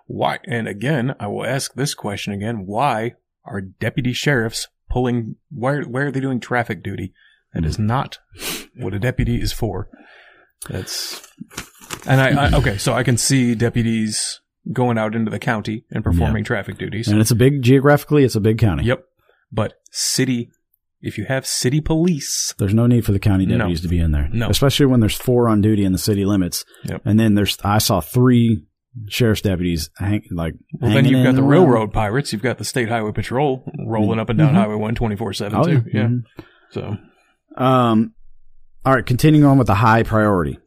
S2: Why? And again, I will ask this question again. Why are deputy sheriffs pulling, why, why are they doing traffic duty? That is hmm. not what a deputy is for. That's, and I, I [laughs] okay, so I can see deputies going out into the county and performing traffic duties.
S1: And it's a big geographically. It's a big county.
S2: Yep. But city, if you have city police,
S1: There's no need for the county
S2: No.
S1: deputies to be in there.
S2: No.
S1: Especially when there's four on duty in the city limits.
S2: Yep.
S1: And then there's I saw three sheriff's deputies hang, like
S2: well, then you've got the railroad pirates, you've got the state highway patrol rolling up and down
S1: Mhm.
S2: Highway 1 24 7
S1: Oh,
S2: too.
S1: yeah. Mhm.
S2: So,
S1: Um, all right, continuing on with the high priority.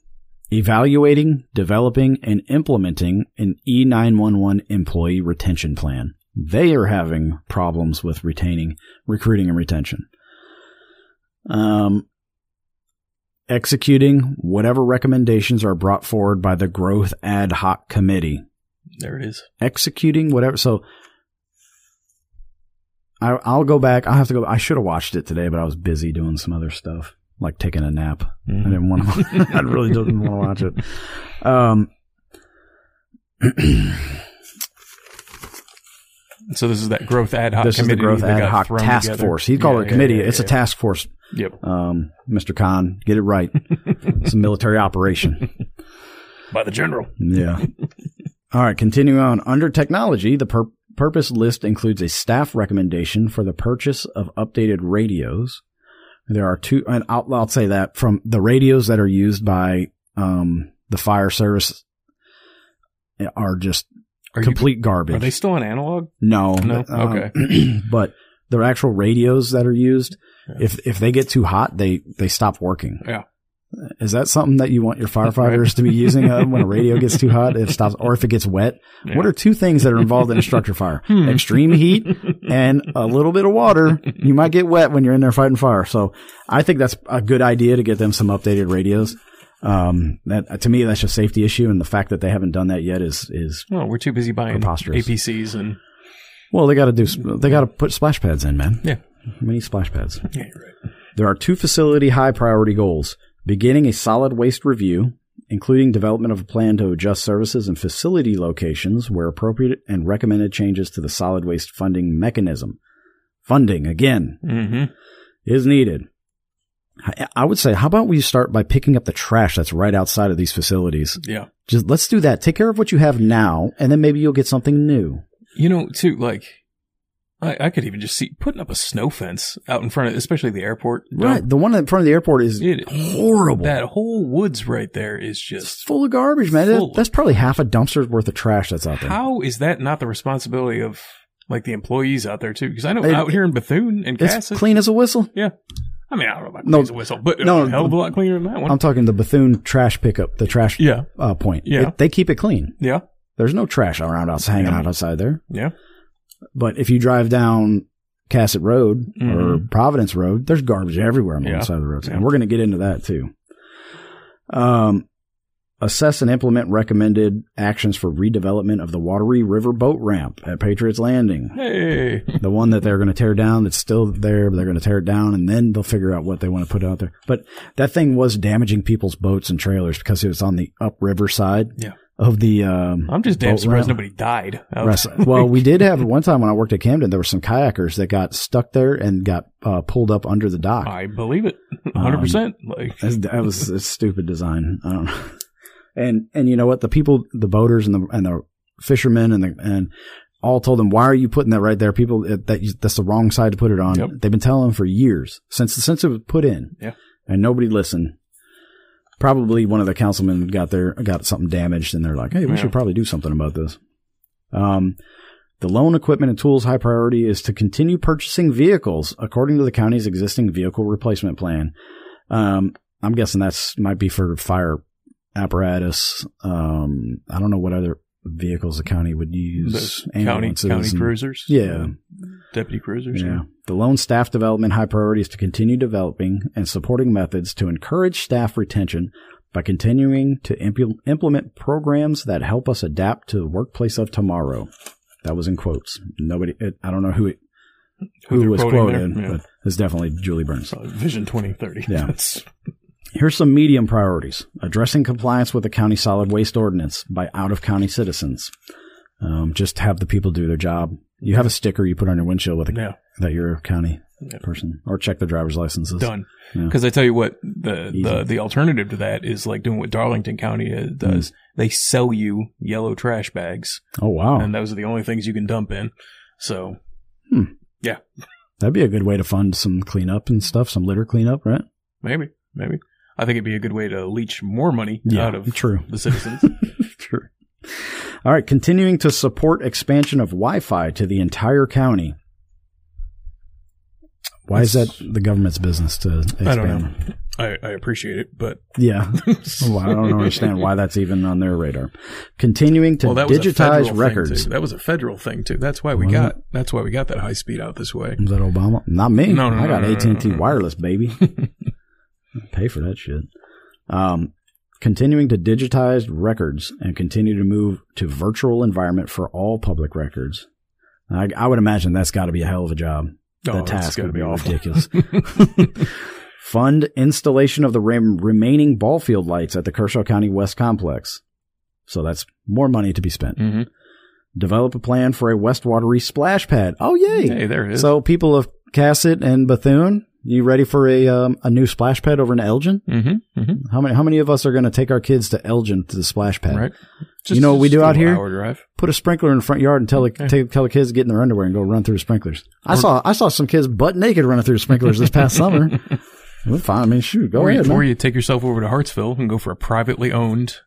S1: Evaluating, developing, and implementing an E E911 employee retention plan. They are having problems with retaining, recruiting and retention. Um, executing whatever recommendations are brought forward by the growth ad hoc committee.
S2: there it is.
S1: Executing whatever. So I, I'll go back. I'll have to go. I should have watched it today, but I was busy doing some other stuff, like taking a nap. I
S2: Mhm.
S1: didn't want to. [laughs] I really didn't want to watch it. Um, [clears throat]
S2: So this is that growth ad hoc
S1: this is the growth ad hoc task
S2: together.
S1: force. He called
S2: Yeah,
S1: it a committee.
S2: yeah,
S1: it's a task force.
S2: Yep.
S1: Um, Mr. Cahn, get it right. [laughs] it's a military operation.
S2: By the general.
S1: Yeah. All right. Continuing on under technology, the pur- purpose list includes a staff recommendation for the purchase of updated radios. There are two, and I'll, I'll say that from the radios that are used by um, the fire service are just
S2: Are, you,
S1: complete garbage.
S2: are they still on analog?
S1: no,
S2: No?
S1: um,
S2: Okay. [clears throat]
S1: but the actual radios that are used,
S2: Yeah.
S1: if if they get too hot, they they stop working.
S2: Yeah.
S1: Is that something that you want your firefighters to be using uh, when a radio gets too hot? It stops, or if it gets wet.
S2: Yeah.
S1: What are two things that are involved in a structure fire?
S2: Hmm.
S1: Extreme heat and a little bit of water. You might get wet when you're in there fighting fire. So I think that's a good idea to get them some updated radios. Um, that to me, that's a safety issue, and the fact that they haven't done that yet is is
S2: Well, we're too busy buying APCs and
S1: well, they got to do. They got to put splash pads in, man.
S2: Yeah.
S1: we need splash pads.
S2: yeah, you're right.
S1: There are two facility high priority goals beginning a solid waste review, including development of a plan to adjust services and facility locations where appropriate and recommended changes to the solid waste funding mechanism. Funding, again,
S2: Mm-hmm.
S1: is needed. I- I would say, how about we start by picking up the trash that's right outside of these facilities?
S2: Yeah.
S1: Just let's do that. Take care of what you have now, and then maybe you'll get something new.
S2: You know, too, like, I, I could even just see putting up a snow fence out in front of, especially the airport.
S1: Right. The one in front of the airport is
S2: It-
S1: horrible.
S2: That whole woods right there is
S1: it's
S2: just.
S1: full of garbage, man.
S2: Full.
S1: That's probably half a dumpster's worth of trash that's out there.
S2: How is that not the responsibility of like the employees out there too? Because I know
S1: It-
S2: out here in Bethune and
S1: It's clean as a whistle.
S2: yeah. I mean, I don't know about
S1: No.
S2: clean as a whistle, but
S1: No,
S2: a hell of a lot cleaner than that one.
S1: I'm talking the Bethune trash pickup, the trash
S2: yeah,
S1: uh, point.
S2: Yeah.
S1: It- they keep it clean.
S2: yeah,
S1: There's no trash around us hanging
S2: Yeah.
S1: out outside there.
S2: yeah.
S1: But if you drive down Cassatt Road or
S2: Mhm.
S1: Providence Road, there's garbage everywhere on the
S2: Yeah.
S1: side of the roads. And we're going to get into that too. Um, assess and implement recommended actions for redevelopment of the Wateree River boat ramp at Patriots Landing.
S2: Hey.
S1: The one that they're going to tear down that's still there, but they're going to tear it down and then they'll figure out what they want to put out there. But that thing was damaging people's boats and trailers because it was on the upriver side
S2: Yeah.
S1: Of the, um,
S2: I'm just damn surprised
S1: ramp.
S2: nobody died. [laughs] out
S1: Rest-
S2: there.
S1: well, [laughs] we did have one time when I worked at Camden, there were some kayakers that got stuck there and got uh, pulled up under the dock.
S2: I believe it. [laughs] 100%. like,
S1: that was a stupid design. I don't know. And and you know what? The people, the boaters and the and the fishermen and the and all told them, "Why are you putting that right there? People, that that's the wrong side to put it on."
S2: Yep.
S1: They've been telling them for years since since it was put in.
S2: Yeah.
S1: and nobody listened. Probably one of the councilmen got there got something damaged, and they're like, "Hey, we
S2: Yeah.
S1: should probably do something about this." Um, the loan equipment and tools high priority is to continue purchasing vehicles according to the county's existing vehicle replacement plan. Um, I'm guessing that's might be for fire apparatus. Um, I don't know what other vehicles the county would use.
S2: the county, county cruisers.
S1: Yeah.
S2: Deputy cruisers.
S1: Yeah. The loan staff development high priority is to continue developing and supporting methods to encourage staff retention by continuing to impu- implement programs that help us adapt to the workplace of tomorrow. That was in quotes. Nobody, it, I don't know who it, who,
S2: they're
S1: was quoted,
S2: there, yeah.
S1: but it's definitely Julie Burns.
S2: So Vision 2030.
S1: Yeah. [laughs] Here's some medium priorities. Addressing compliance with the county solid waste ordinance by out of county citizens. Um, just have the people do their job. You have a sticker you put on your windshield with a,
S2: yeah.
S1: that you're a county
S2: Yeah.
S1: person or check the driver's licenses.
S2: Done.
S1: Yeah.
S2: Because I tell you what, the,
S1: Easy.
S2: the the alternative to that is like doing what Darlington County uh,
S1: Mm.
S2: does. They sell you yellow trash bags,
S1: Oh, wow.
S2: and those are the only things you can dump in. So hmm.
S1: yeah, That'd be a good way to fund some cleanup and stuff, some litter cleanup, right?
S2: maybe, maybe I think it'd be a good way to leech more money out of
S1: true.
S2: the citizens. [laughs]
S1: true. All right. Continuing to support expansion of Wi Fi to the entire county. Why is that the government's business to expand?
S2: I don't know. I, I appreciate it, but
S1: Yeah. [laughs] Well, I don't understand why that's even on their radar. Continuing to
S2: well, that was a federal
S1: digitize records.
S2: That was a federal thing too. That's why we
S1: Was
S2: got. That's why we got that high speed out this way.
S1: Was that Obama? Not me.
S2: No, no,
S1: I got
S2: no, no,
S1: AT and T wireless, baby. [laughs] Pay for that shit. Um, continuing to digitize records and continue to move to virtual environment for all public records. I, I would imagine that's got to be a hell of a job.
S2: Oh,
S1: the
S2: it's
S1: task would be,
S2: be awful.
S1: ridiculous. [laughs] Fund installation of the rem- remaining ball field lights at the Kershaw County West Complex. So that's more money to be spent.
S2: hmm
S1: Develop a plan for a West Wateree splash pad. Oh, yay!
S2: Hey, there it is.
S1: So, people of Cassatt and Bethune, you ready for a um, a new splash pad over in Elgin?
S2: mm-hmm, mm-hmm.
S1: How many how many of us are going to take our kids to Elgin to the splash pad?
S2: Right.
S1: You know what we do out here? Put a sprinkler in the front yard and tell the
S2: Yeah.
S1: take, tell the kids to get in their underwear and go run through the sprinklers. I saw I saw some kids butt naked running through the sprinklers this past summer. [laughs] Well, fine. I mean, shoot, go
S2: or,
S1: ahead,
S2: you, or you take yourself over to Hartsville and go for a privately owned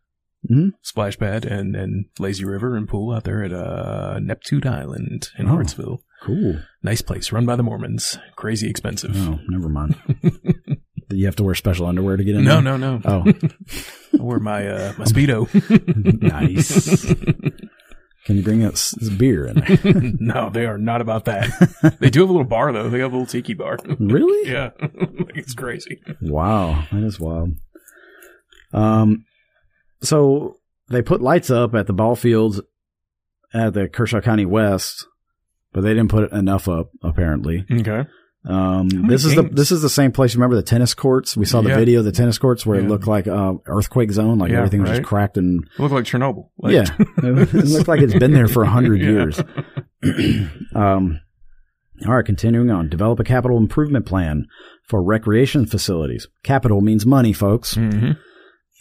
S1: Mhm.
S2: splash pad and, and lazy river and pool out there at uh, Neptune Island in
S1: Oh.
S2: Hartsville.
S1: Cool.
S2: Nice place, run by the Mormons. Crazy expensive.
S1: Oh, never mind. [laughs] you have to wear special underwear to get in
S2: No,
S1: there?
S2: no, no.
S1: Oh, [laughs]
S2: I wear my uh, my speedo. [laughs]
S1: nice. Can you bring us beer in there?
S2: no, they are not about that. They do have a little bar though. They have a little tiki bar.
S1: really?
S2: yeah, it's crazy.
S1: Wow, that is wild. Um, so they put lights up at the ball fields at the Kershaw County West, but they didn't put enough up apparently.
S2: Okay.
S1: Um, this is the this is the same place. Remember the tennis courts? We saw the
S2: Yeah.
S1: video of the tennis courts where it looked like uh, earthquake zone, like
S2: Yeah,
S1: everything was
S2: right.
S1: just cracked and
S2: It looked like Chernobyl. Like,
S1: yeah, [laughs] it looked like it's been there for a hundred [laughs] years. [clears throat] um, all right, continuing on. Develop a capital improvement plan for recreation facilities. Capital means money, folks.
S2: hmm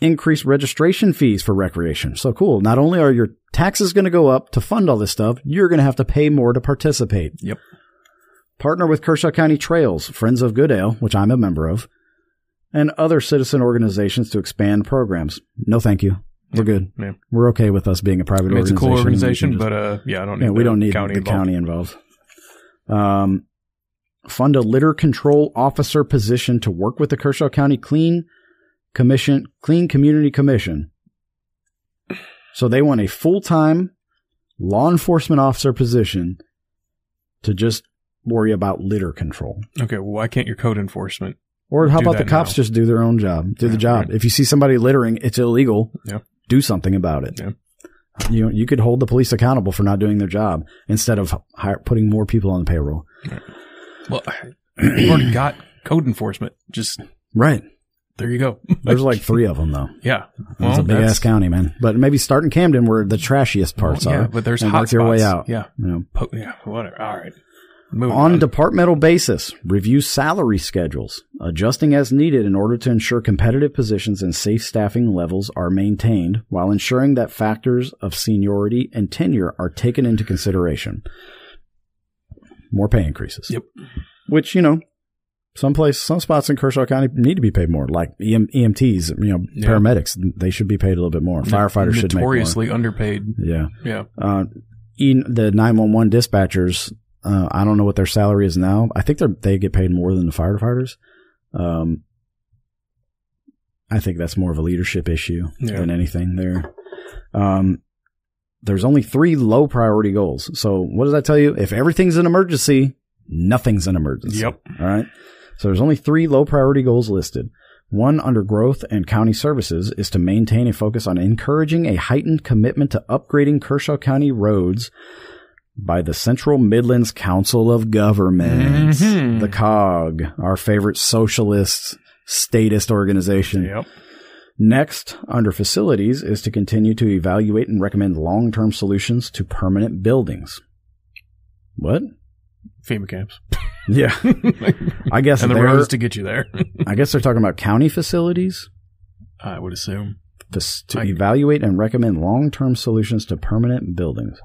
S1: Increase registration fees for recreation. So cool. Not only are your taxes going to go up to fund all this stuff, you're going to have to pay more to participate.
S2: Yep.
S1: Partner with Kershaw County Trails, Friends of Goodale, which I'm a member of, and other citizen organizations to expand programs. No, thank you. We're good.
S2: Yeah.
S1: We're okay with us being a private
S2: I mean, it's a cool organization,
S1: just-
S2: but uh, yeah, I don't need.
S1: yeah, we don't need
S2: county
S1: the
S2: involved.
S1: county involved. Um, fund a litter control officer position to work with the Kershaw County Clean Commission, Clean Community Commission. So they want a full time law enforcement officer position to just worry about litter control.
S2: Okay, well, why can't your code enforcement?
S1: Or how about the cops
S2: now.
S1: just do their own job? Do the job.
S2: right.
S1: If you see somebody littering, it's illegal.
S2: Yeah.
S1: Do something about it.
S2: Yeah.
S1: You know, you could hold the police accountable for not doing their job instead of hire, putting more people on the payroll.
S2: Well, [clears throat] you've already got code enforcement. Just
S1: Right.
S2: There you go.
S1: There's like three of them though. [laughs]
S2: yeah,
S1: it's a big ass county, man. But maybe start in Camden where the trashiest parts
S2: yeah,
S1: are.
S2: but there's
S1: and
S2: hot
S1: work your way out.
S2: Yeah,
S1: You know.
S2: Po- yeah, whatever. All right. Moving
S1: On
S2: on.
S1: departmental basis, review salary schedules, adjusting as needed in order to ensure competitive positions and safe staffing levels are maintained while ensuring that factors of seniority and tenure are taken into consideration. More pay increases.
S2: Yep.
S1: Which, you know, some place, some spots in Kershaw County need to be paid more, like EM, EMTs, you know,
S2: Yeah.
S1: paramedics, they should be paid a little bit more. Firefighters should make more.
S2: notoriously underpaid.
S1: Yeah.
S2: Yeah.
S1: Uh, the 911 dispatchers, uh, I don't know what their salary is now. I think they they get paid more than the firefighters. Um, I think that's more of a leadership issue
S2: Yeah.
S1: than anything there. Um, there's only three low priority goals. So what does that tell you? If everything's an emergency, nothing's an emergency.
S2: Yep.
S1: All right. So there's only three low priority goals listed. One under growth and county services is to maintain a focus on encouraging a heightened commitment to upgrading Kershaw County roads by the Central Midlands Council of Governments,
S2: Mhm.
S1: the COG, our favorite socialist statist organization.
S2: Yep.
S1: Next, under facilities, is to continue to evaluate and recommend long term solutions to permanent buildings. What?
S2: FEMA camps. [laughs]
S1: Yeah. [laughs] I guess
S2: and the roads to get you there. [laughs]
S1: I guess they're talking about county facilities
S2: I would assume.
S1: to, to
S2: I-
S1: evaluate and recommend long term solutions to permanent buildings.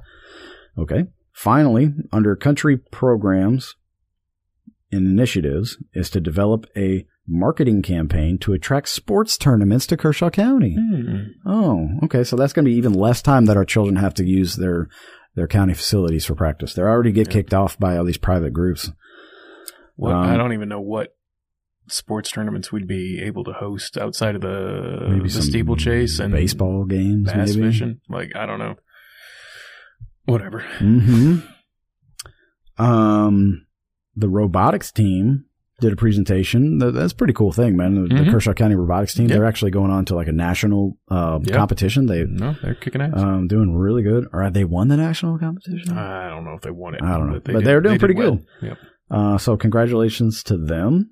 S1: Okay. Finally, under country programs and initiatives, is to develop a marketing campaign to attract sports tournaments to Kershaw County.
S2: Hmm.
S1: Oh, okay. So that's going to be even less time that our children have to use their their county facilities for practice. They already get
S2: Yeah.
S1: kicked off by all these private groups.
S2: What,
S1: Um,
S2: I don't even know what sports tournaments we'd be able to host outside of the,
S1: Maybe
S2: the steeplechase and
S1: baseball games,
S2: bass
S1: maybe.
S2: fishing. Like, I don't know. Whatever.
S1: hmm Um, the robotics team did a presentation. That's a pretty cool thing, man. The, the
S2: Mhm.
S1: Kershaw County robotics team.
S2: Yeah.
S1: They're actually going on to like a national uh,
S2: Yeah.
S1: competition. They
S2: No, they're kicking ass.
S1: um doing really good. Or they won the national competition.
S2: I don't know if they won it.
S1: I don't know.
S2: they
S1: But they're doing
S2: they
S1: pretty
S2: well.
S1: good.
S2: Yep.
S1: Uh, so congratulations to them.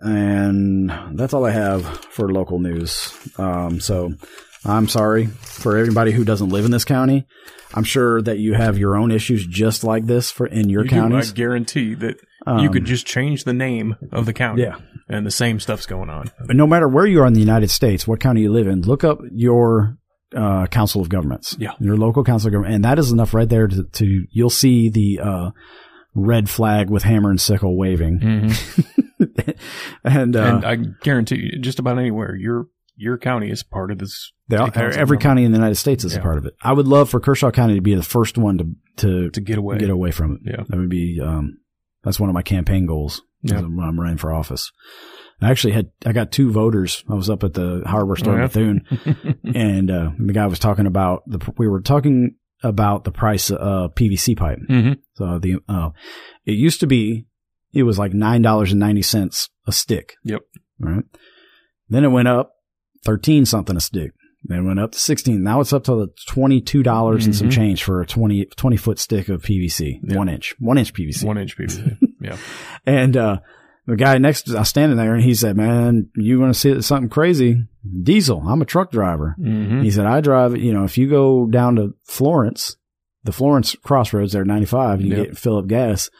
S1: And that's all I have for local news. Um, so I'm sorry for everybody who doesn't live in this county. I'm sure that you have your own issues just like this for in your
S2: You do,
S1: counties.
S2: I guarantee that you
S1: Um,
S2: could just change the name of the county.
S1: Yeah.
S2: And the same stuff's going on.
S1: But no matter where you are in the United States, what county you live in, look up your uh, council of governments.
S2: Yeah.
S1: Your local council of government. And that is enough right there to, to you'll see the uh, red flag with hammer and sickle waving.
S2: Mm-hmm. [laughs]
S1: and uh,
S2: and I guarantee you, just about anywhere, your your county is part of this.
S1: all,
S2: the council of
S1: every county in the United States is a part of it. I would love for Kershaw County to be the first one to to,
S2: to get away.
S1: get away from it.
S2: Yeah.
S1: That would be um, that's one of my campaign goals
S2: Yeah.
S1: when I'm running for office. I actually had I got two voters. I was up at the hardware store
S2: Oh, yeah?
S1: in Bethune. [laughs] and uh, the guy was talking about the we were talking about the price of uh, PVC pipe.
S2: hmm
S1: So the uh, it used to be it was like nine dollars and ninety cents a stick.
S2: Yep.
S1: Right. Then it went up thirteen something a stick. Then it went up to sixteen. Now it's up to the twenty two dollars and some
S2: Mhm.
S1: change for a 20, 20 foot stick of PVC,
S2: Yep.
S1: one inch, one inch PVC.
S2: One inch PVC. [laughs] yeah.
S1: And uh, the guy next, I was standing there, and he said, "Man, you want to see something crazy? Diesel. I'm a truck driver."
S2: hmm
S1: He said, I drive, you know, if you go down to Florence, the Florence crossroads there, 95, you
S2: Yep.
S1: get fill up gas.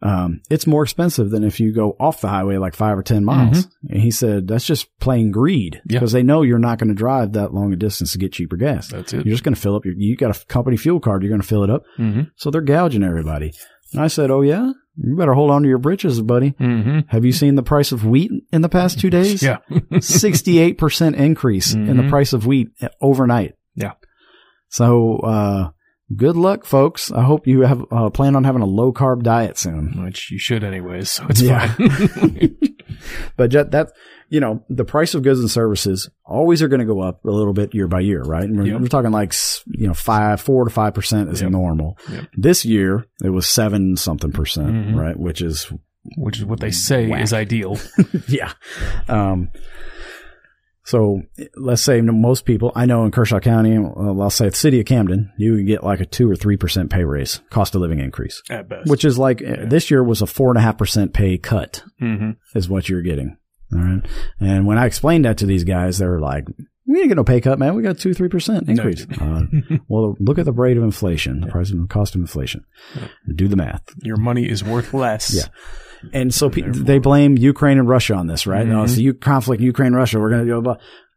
S1: Um, it's more expensive than if you go off the highway like five or 10 miles. And he said, that's just plain greed
S2: Mm-hmm. Yeah.
S1: because they know you're not going to drive that long a distance to get cheaper gas.
S2: That's it.
S1: You're just going to fill up your, you got a company fuel card. You're going to fill it up.
S2: hmm
S1: So they're gouging everybody. And I said, Oh yeah, you better hold on to your britches, buddy.
S2: hmm
S1: Have you seen the price of wheat in the past two days?
S2: Yeah. [laughs]
S1: 68% increase in the
S2: Mhm.
S1: price of wheat overnight.
S2: Yeah.
S1: So, uh, good luck, folks. I hope you have, uh, plan on having a low carb diet soon.
S2: Which you should anyways, so it's
S1: Yeah.
S2: fine. [laughs]
S1: but that you know the price of goods and services always are going to go up a little bit year by year, right? And we're,
S2: Yep.
S1: we're talking like you know five, four to five percent is
S2: Yep.
S1: normal.
S2: Yep.
S1: This year it was seven something percent,
S2: Mhm.
S1: right? Which is
S2: which is what they say
S1: Whack.
S2: is ideal. [laughs]
S1: yeah. Um, so let's say most people I know in Kershaw County, well, I'll say the city of Camden, you would get like a two or three percent pay raise, cost of living increase,
S2: At best.
S1: which is like uh, this year was a four and a half percent pay cut
S2: hmm
S1: is what you're getting. All right. And when I explained that to these guys, they were like, we didn't get no pay cut, man. We got two, three percent increase. uh, well, look at the rate of inflation, the price of cost of inflation. Do the math.
S2: Your money is worth less.
S1: Yeah. And so pe- they blame Ukraine and Russia on this, right? No, it's the U- conflict, Ukraine, Russia. We're going to go, blah.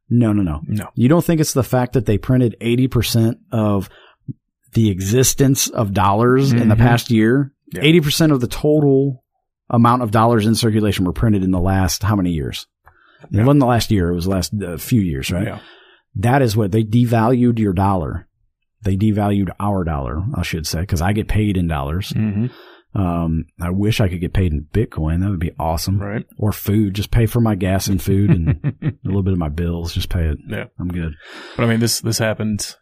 S1: no, no, no.
S2: No.
S1: You don't think it's the fact that they printed 80% of the existence of dollars in the
S2: Mhm.
S1: past year?
S2: Yeah.
S1: 80% of the total amount of dollars in circulation were printed in the last how many years? It wasn't the last year. It was the last uh, few years, right?
S2: Yeah.
S1: That is what they devalued your dollar. They devalued our dollar, I should say, because I get paid in dollars.
S2: hmm
S1: Um, I wish I could get paid in Bitcoin. That would be awesome.
S2: Right.
S1: Or food. Just pay for my gas and food and [laughs] a little bit of my bills. Just pay it.
S2: Yeah.
S1: I'm good.
S2: But I mean, this this happened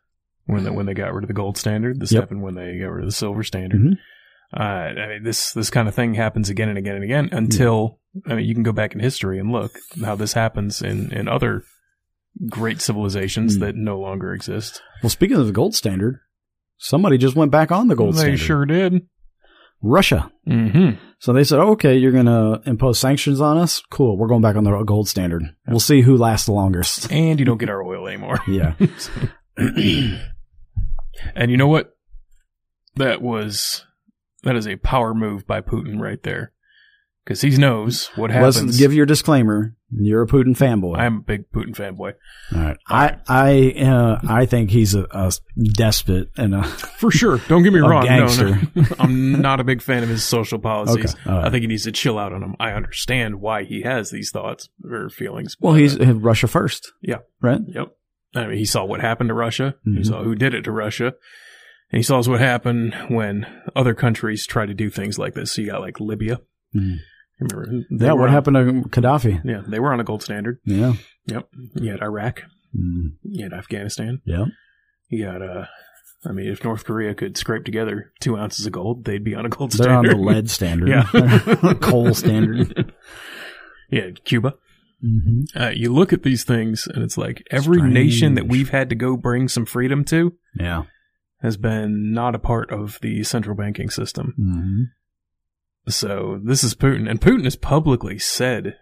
S2: when they, when they got rid of the gold standard. This
S1: Yep.
S2: happened when they got rid of the silver standard.
S1: Mhm.
S2: Uh, I mean, this this kind of thing happens again and again and again until I mean, you can go back in history and look how this happens in in other great civilizations
S1: Mm.
S2: that no longer exist.
S1: Well, speaking of the gold standard, somebody just went back on the gold
S2: they
S1: standard.
S2: They sure did.
S1: Russia.
S2: hmm
S1: So they said, okay, you're going to impose sanctions on us. Cool. We're going back on the gold standard. We'll see who lasts the longest. [laughs]
S2: And you don't get our oil anymore.
S1: Yeah. [laughs] [clears throat]
S2: And you know what? That was that is a power move by Putin right there, because he knows what
S1: Let's
S2: happens.
S1: give your disclaimer. You're a Putin fanboy.
S2: I'm a big Putin fanboy.
S1: All right. I, I, uh, I think he's a, a despot and a, [laughs]
S2: For sure. Don't get me [laughs] wrong.
S1: Gangster.
S2: no. [laughs] I'm not a big fan of his social policies.
S1: Okay, right.
S2: I think he needs to chill out on them. I understand why he has these thoughts or feelings.
S1: well, he's
S2: uh,
S1: Russia first.
S2: Yeah.
S1: Right.
S2: Yep. I mean, he saw what happened to Russia. He
S1: Mhm.
S2: saw who did it to Russia. And he saw what happened when other countries try to do things like this. So you got like Libya.
S1: Mhm.
S2: Remember? they
S1: Yeah. What
S2: on-
S1: happened to Gaddafi?
S2: Yeah, they were on a gold standard.
S1: Yeah.
S2: Yep. You had Iraq.
S1: Mm,
S2: You had Afghanistan.
S1: yeah.
S2: You had, uh, I mean, if North Korea could scrape together two ounces of gold, they'd be on a gold standard.
S1: They're on the lead standard.
S2: Yeah. [laughs]
S1: Coal standard. [laughs]
S2: yeah, Cuba.
S1: hmm
S2: Uh, you look at these things, and it's like every
S1: Strange.
S2: nation that we've had to go bring some freedom to
S1: Yeah.
S2: has been not a part of the central banking system.
S1: hmm
S2: So this is Putin, and Putin has publicly said,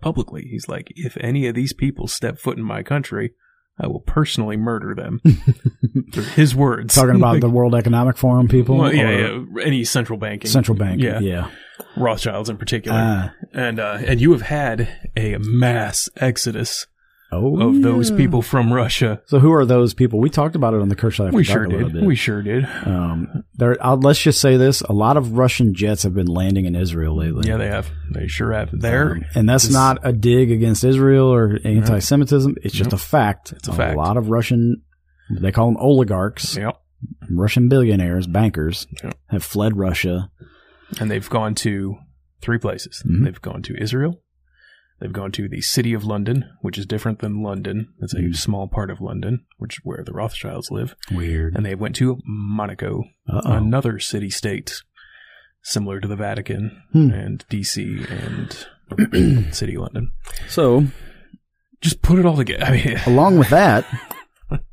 S2: publicly, he's like, if any of these people step foot in my country, I will personally murder them. [laughs] His words.
S1: Talking about [laughs] the World Economic Forum people.
S2: well, yeah,
S1: or
S2: yeah, any central banking,
S1: Central bank.
S2: Yeah.
S1: Yeah.
S2: Rothschilds in particular,
S1: Ah.
S2: and uh, and you have had a mass exodus
S1: oh,
S2: of those people from Russia.
S1: So who are those people? We talked about it on the Kershaw.
S2: We sure
S1: a
S2: did.
S1: bit.
S2: We sure did.
S1: Um, there. I'll, let's just say this: a lot of Russian jets have been landing in Israel lately.
S2: Yeah, they have. They sure have. There,
S1: Um, and that's not a dig against Israel or anti-Semitism. It's just a fact.
S2: It's a fact.
S1: A lot of Russian, they call them oligarchs,
S2: yep.
S1: Russian billionaires, bankers,
S2: Yep.
S1: have fled Russia.
S2: And they've gone to three places.
S1: Mhm.
S2: They've gone to Israel. They've gone to the city of London, which is different than London. It's a
S1: Mhm.
S2: small part of London, which is where the Rothschilds live.
S1: Weird.
S2: And they went to Monaco,
S1: Uh-oh.
S2: another city state similar to the Vatican
S1: Hmm.
S2: and DC and [clears throat] city of London.
S1: So,
S2: Just put it all together. I mean, [laughs]
S1: along with that,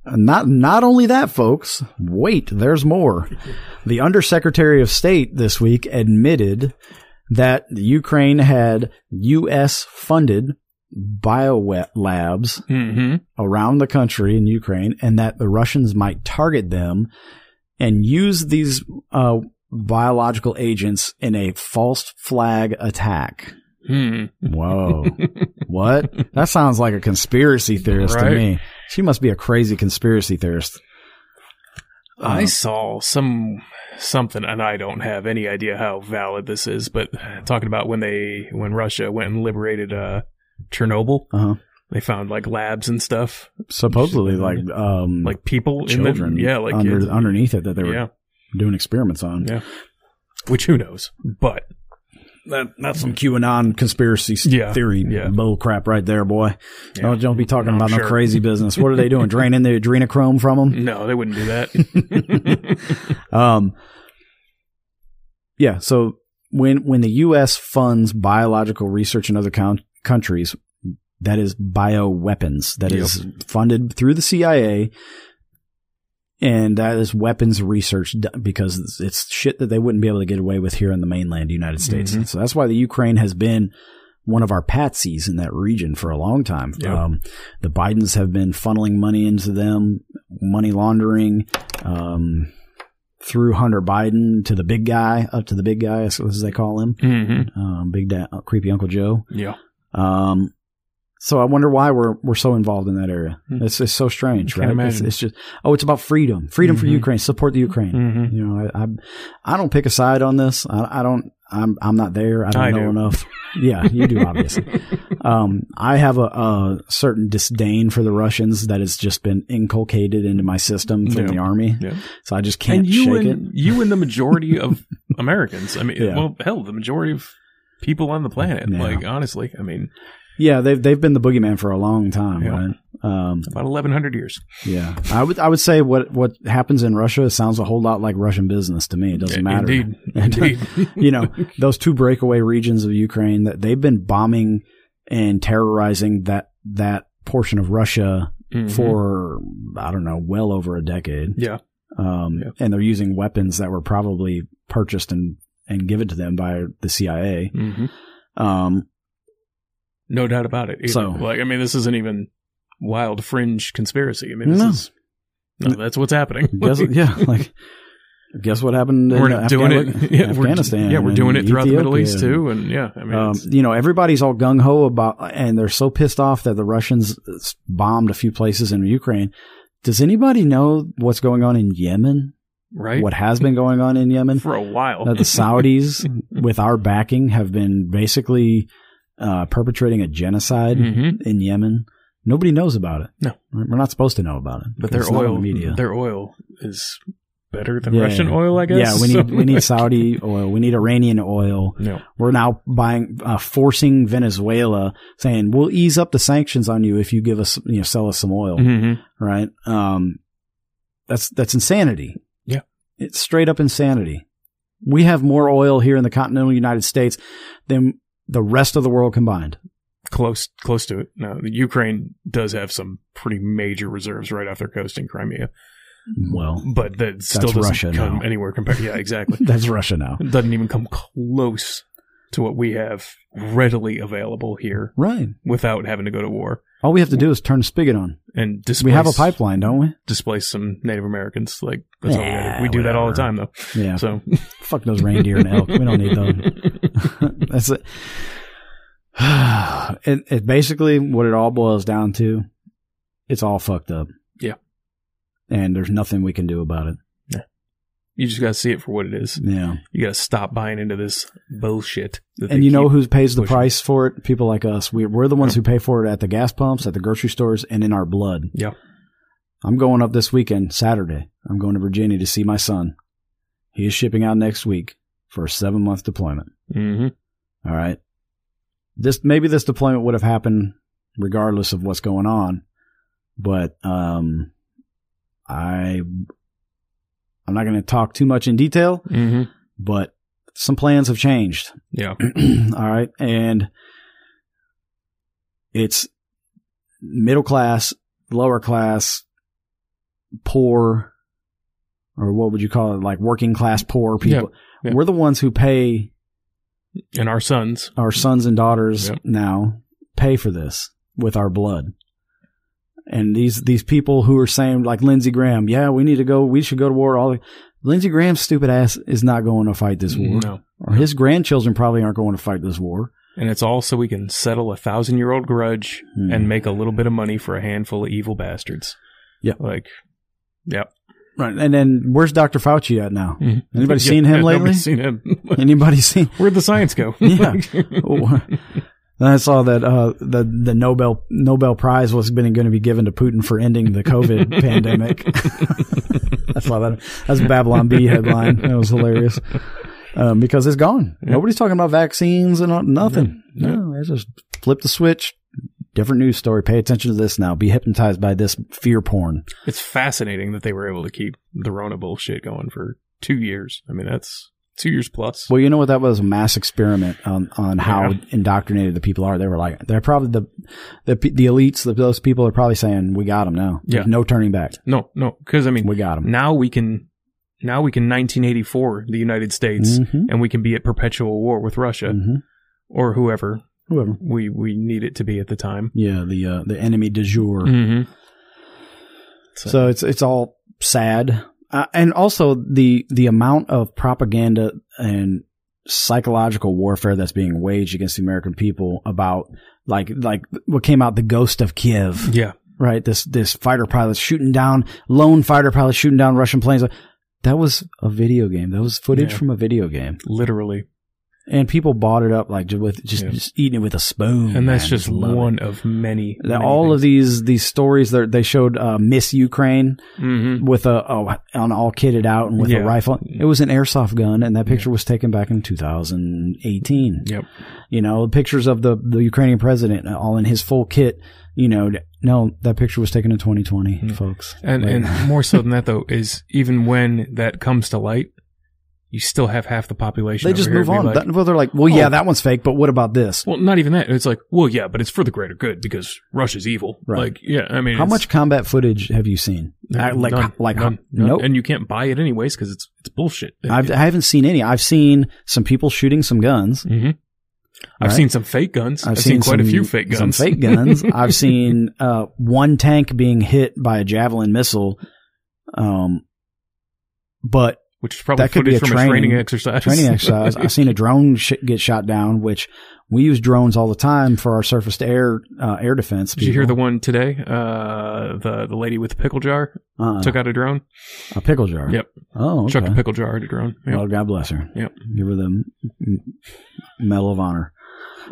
S1: not not only that, folks. Wait, there's more. The Undersecretary of State this week admitted that Ukraine had U.S. funded biolabs
S2: hmm
S1: around the country in Ukraine, and that the Russians might target them and use these uh, biological agents in a false flag attack.
S2: hmm.
S1: Whoa. [laughs] what? That sounds like a conspiracy theorist to me. She must be a crazy conspiracy theorist.
S2: I
S1: Uh,
S2: saw some something, and I don't have any idea how valid this is, but talking about when they when Russia went and liberated uh, Chernobyl,
S1: Uh-huh.
S2: they found like labs and stuff,
S1: Supposedly, like um,
S2: like people
S1: children,
S2: in the, yeah, like
S1: under, underneath it that they were
S2: yeah,
S1: doing experiments on.
S2: Yeah. which who knows, but
S1: that that's some QAnon conspiracy
S2: Yeah,
S1: theory
S2: yeah.
S1: bull crap right there, boy. Don't, don't be talking
S2: No,
S1: about no crazy business. What are they doing? Draining the adrenochrome from them?
S2: No, they wouldn't do that. [laughs]
S1: Um, yeah. So when when the U.S. funds biological research in other coun countries, that is bioweapons. That
S2: Yep.
S1: is funded through the CIA, and that is weapons research because it's- shit that they wouldn't be able to get away with here in the mainland United States.
S2: Mhm.
S1: So that's why the Ukraine has been one of our patsies in that region for a long time.
S2: Yep.
S1: Um, the Bidens have been funneling money into them, money laundering. Um, through Hunter Biden to the big guy, up to the big guy, as they call him,
S2: hmm
S1: um, Big uh, creepy Uncle Joe.
S2: Yeah.
S1: Um, so I wonder why we're we're so involved in that area.
S2: Hmm.
S1: It's it's so strange, right? It's, it's just oh, it's about freedom, freedom for
S2: Mhm.
S1: Ukraine, support the Ukraine.
S2: hmm
S1: You know, I, I I don't pick a side on this. I, I don't. I'm I'm not there. I don't
S2: I
S1: know
S2: do.
S1: enough. [laughs] Yeah, you do obviously. [laughs] um, I have a, a certain disdain for the Russians that has just been inculcated into my system from
S2: Yeah.
S1: the army.
S2: Yeah.
S1: So I just can't
S2: and you
S1: shake
S2: and
S1: it.
S2: you and the majority [laughs] of Americans. I mean,
S1: Yeah.
S2: well, hell, the majority of people on the planet.
S1: Yeah.
S2: Like, honestly, I mean,
S1: Yeah, they've they've been the boogeyman for a long time,
S2: Yeah.
S1: right? Um,
S2: about eleven hundred years.
S1: yeah, I would I would say what what happens in Russia sounds a whole lot like Russian business to me. It doesn't matter.
S2: Indeed, [laughs] indeed. [laughs]
S1: you know, those two breakaway regions of Ukraine that they've been bombing and terrorizing that that portion of Russia
S2: Mhm.
S1: for I don't know, well over a decade.
S2: yeah,
S1: Um,
S2: Yeah.
S1: and they're using weapons that were probably purchased and and given to them by the CIA.
S2: hmm
S1: Um,
S2: no doubt about it. either.
S1: So-
S2: like, I mean, this isn't even wild fringe conspiracy. I mean, this
S1: No.
S2: is no, that's what's happening. [laughs]
S1: guess, [laughs] yeah, like guess what happened in
S2: we're
S1: Afghan-
S2: doing it. [laughs] Yeah, we're-
S1: Afghanistan.
S2: yeah, we're doing it throughout the Middle East too, and yeah, I mean,
S1: Um, you know, everybody's all gung ho about, and they're so pissed off that the Russians bombed a few places in Ukraine. Does anybody know what's going on in Yemen?
S2: right
S1: What has been going on in Yemen?
S2: for a while.
S1: Uh, the Saudis, with our backing, have been basically uh, perpetrating a genocide
S2: hmm
S1: in Yemen. Nobody knows about it.
S2: No.
S1: we're not supposed to know about it.
S2: But their
S1: It's not in
S2: oil,
S1: the media.
S2: their oil is better than
S1: Yeah.
S2: Russian oil, I guess.
S1: Yeah, we [laughs]
S2: So-
S1: need we need Saudi oil. We need Iranian oil.
S2: no,
S1: We're now buying, uh, forcing Venezuela, saying we'll ease up the sanctions on you if you give us, you know, sell us some oil,
S2: hmm
S1: right? Um, that's that's insanity.
S2: Yeah.
S1: it's straight up insanity. We have more oil here in the continental United States than the rest of the world combined.
S2: close close to it. No, the Ukraine does have some pretty major reserves right off their coast in Crimea,
S1: Well,
S2: but that still doesn't
S1: Russia
S2: come
S1: now.
S2: anywhere compared. Yeah, exactly. [laughs]
S1: that's Russia now,
S2: it doesn't even come close to what we have readily available here
S1: right?
S2: without having to go to war
S1: All we have to do is turn the spigot on.
S2: and displace.
S1: We have a pipeline, don't we?
S2: Displace some Native Americans. Like that's all we, gotta do. we do that all the time, though.
S1: Yeah.
S2: So [laughs]
S1: Fuck those reindeer and elk. We don't need them. [laughs] That's it. [sighs] it. It basically what it all boils down to. It's all fucked up.
S2: Yeah.
S1: And there's nothing we can do about it.
S2: You just gotta see it for what it is.
S1: Yeah.
S2: You gotta stop buying into this bullshit.
S1: And you know who pays the price for it? People like us. We're, we're the ones who pay for it at the gas pumps, at the grocery stores, and in our blood.
S2: Yeah.
S1: I'm going up this weekend, Saturday. I'm going to Virginia to see my son. He is shipping out next week for a seven month deployment.
S2: Mhm.
S1: All right. This maybe this deployment would have happened regardless of what's going on, but um, I I'm not going to talk too much in detail,
S2: Mhm.
S1: but some plans have changed.
S2: Yeah. [clears throat]
S1: All right, and it's middle class, lower class, poor, or what would you call it? Like working class poor people.
S2: Yeah.
S1: We're the ones who pay
S2: And our sons.
S1: our sons and daughters
S2: Yep.
S1: now pay for this with our blood. And these these people who are saying like Lindsey Graham, yeah, we need to go, we should go to war. All Lindsey Graham's stupid ass is not going to fight this war,
S2: No.
S1: or his grandchildren probably aren't going to fight this war.
S2: And it's all so we can settle a thousand year old grudge
S1: Hmm.
S2: and make a little bit of money for a handful of evil bastards.
S1: Yeah.
S2: Like, yep.
S1: Right. And then where's Dr. Fauci at now?
S2: Mhm.
S1: Anybody [laughs]
S2: Yeah,
S1: seen him [laughs]
S2: yeah,
S1: lately?
S2: Seen him.
S1: Anybody [laughs] seen?
S2: Where'd the science go?
S1: Yeah. Oh, I saw that uh, the the Nobel Nobel Prize was been going to be given to Putin for ending the COVID [laughs] pandemic. [laughs] I saw that. That's a Babylon Bee headline. That was hilarious. um, because it's gone.
S2: Yeah.
S1: Nobody's talking about vaccines and nothing.
S2: Yeah.
S1: No, they just flip the switch. Different news story. Pay attention to this now. Be hypnotized by this fear porn.
S2: It's fascinating that they were able to keep the Rona bullshit going for two years. I mean, that's two years plus.
S1: Well, you know what? That was a mass experiment on, on how
S2: Yeah.
S1: indoctrinated the people are. They were like, they're probably the, the, the elites, the, those people are probably saying, we got them now. There's
S2: Yeah.
S1: no turning back.
S2: No, no, because I mean,
S1: We got them.
S2: now we can, now we can 1984 the United States,
S1: hmm
S2: and we can be at perpetual war with Russia
S1: hmm
S2: or whoever
S1: Whoever.
S2: we we need it to be at the time.
S1: Yeah. The, uh, the enemy du jour.
S2: Mm-hmm.
S1: So it's it's all sad, uh, and also the the amount of propaganda and psychological warfare that's being waged against the American people about like like what came out the ghost of Kiev,
S2: yeah,
S1: right? This this fighter pilot shooting down lone fighter pilot shooting down Russian planes. That was a video game. That was footage
S2: Yeah.
S1: from a video game,
S2: literally,
S1: and people bought it up like just with just,
S2: Yeah.
S1: just eating it with a spoon.
S2: and that's
S1: man.
S2: just
S1: love it.
S2: one of many.
S1: That all of these these stories that they showed uh, Miss Ukraine
S2: Mm-hmm.
S1: with a oh, on all kitted out and with
S2: Yeah.
S1: a rifle. It was an airsoft gun, and that picture was taken back in 2018.
S2: Yep.
S1: You know, pictures of the the Ukrainian president all in his full kit. You know, no, that picture was taken in 2020,
S2: Hmm.
S1: folks.
S2: And
S1: Like-
S2: and [laughs] more so than that though is even when that comes to light, you still have half the population.
S1: they just move on.
S2: like-
S1: That- well, they're like, well, yeah,
S2: Oh.
S1: that one's fake, but what about this?
S2: well, not even that. It's like, well, yeah, but it's for the greater good because Russia's evil.
S1: Right.
S2: Like, yeah, I mean,
S1: How much combat footage have you seen?
S2: None,
S1: like,
S2: none,
S1: like,
S2: none, none.
S1: nope.
S2: and you can't buy it anyways because it's it's bullshit.
S1: I've, I haven't seen any. I've seen some people shooting some guns.
S2: hmm I've
S1: Right.
S2: seen some fake guns. I've, seen, quite a few fake guns.
S1: Some fake guns. [laughs] I've seen uh, one tank being hit by a javelin missile. Um, but
S2: which is probably
S1: That could be a
S2: from
S1: training-
S2: a training exercise.
S1: training [laughs] exercise. I've seen a drone sh- get shot down, which we use drones all the time for our surface to air uh, air defense.
S2: Did you hear the one today? Uh, the the lady with the pickle jar
S1: uh,
S2: took out a drone.
S1: a pickle jar?
S2: Yep.
S1: Oh, okay.
S2: Chucked a pickle jar at a drone. Yep.
S1: Well, God bless her.
S2: Yep.
S1: Give her the Medal of Honor. [coughs]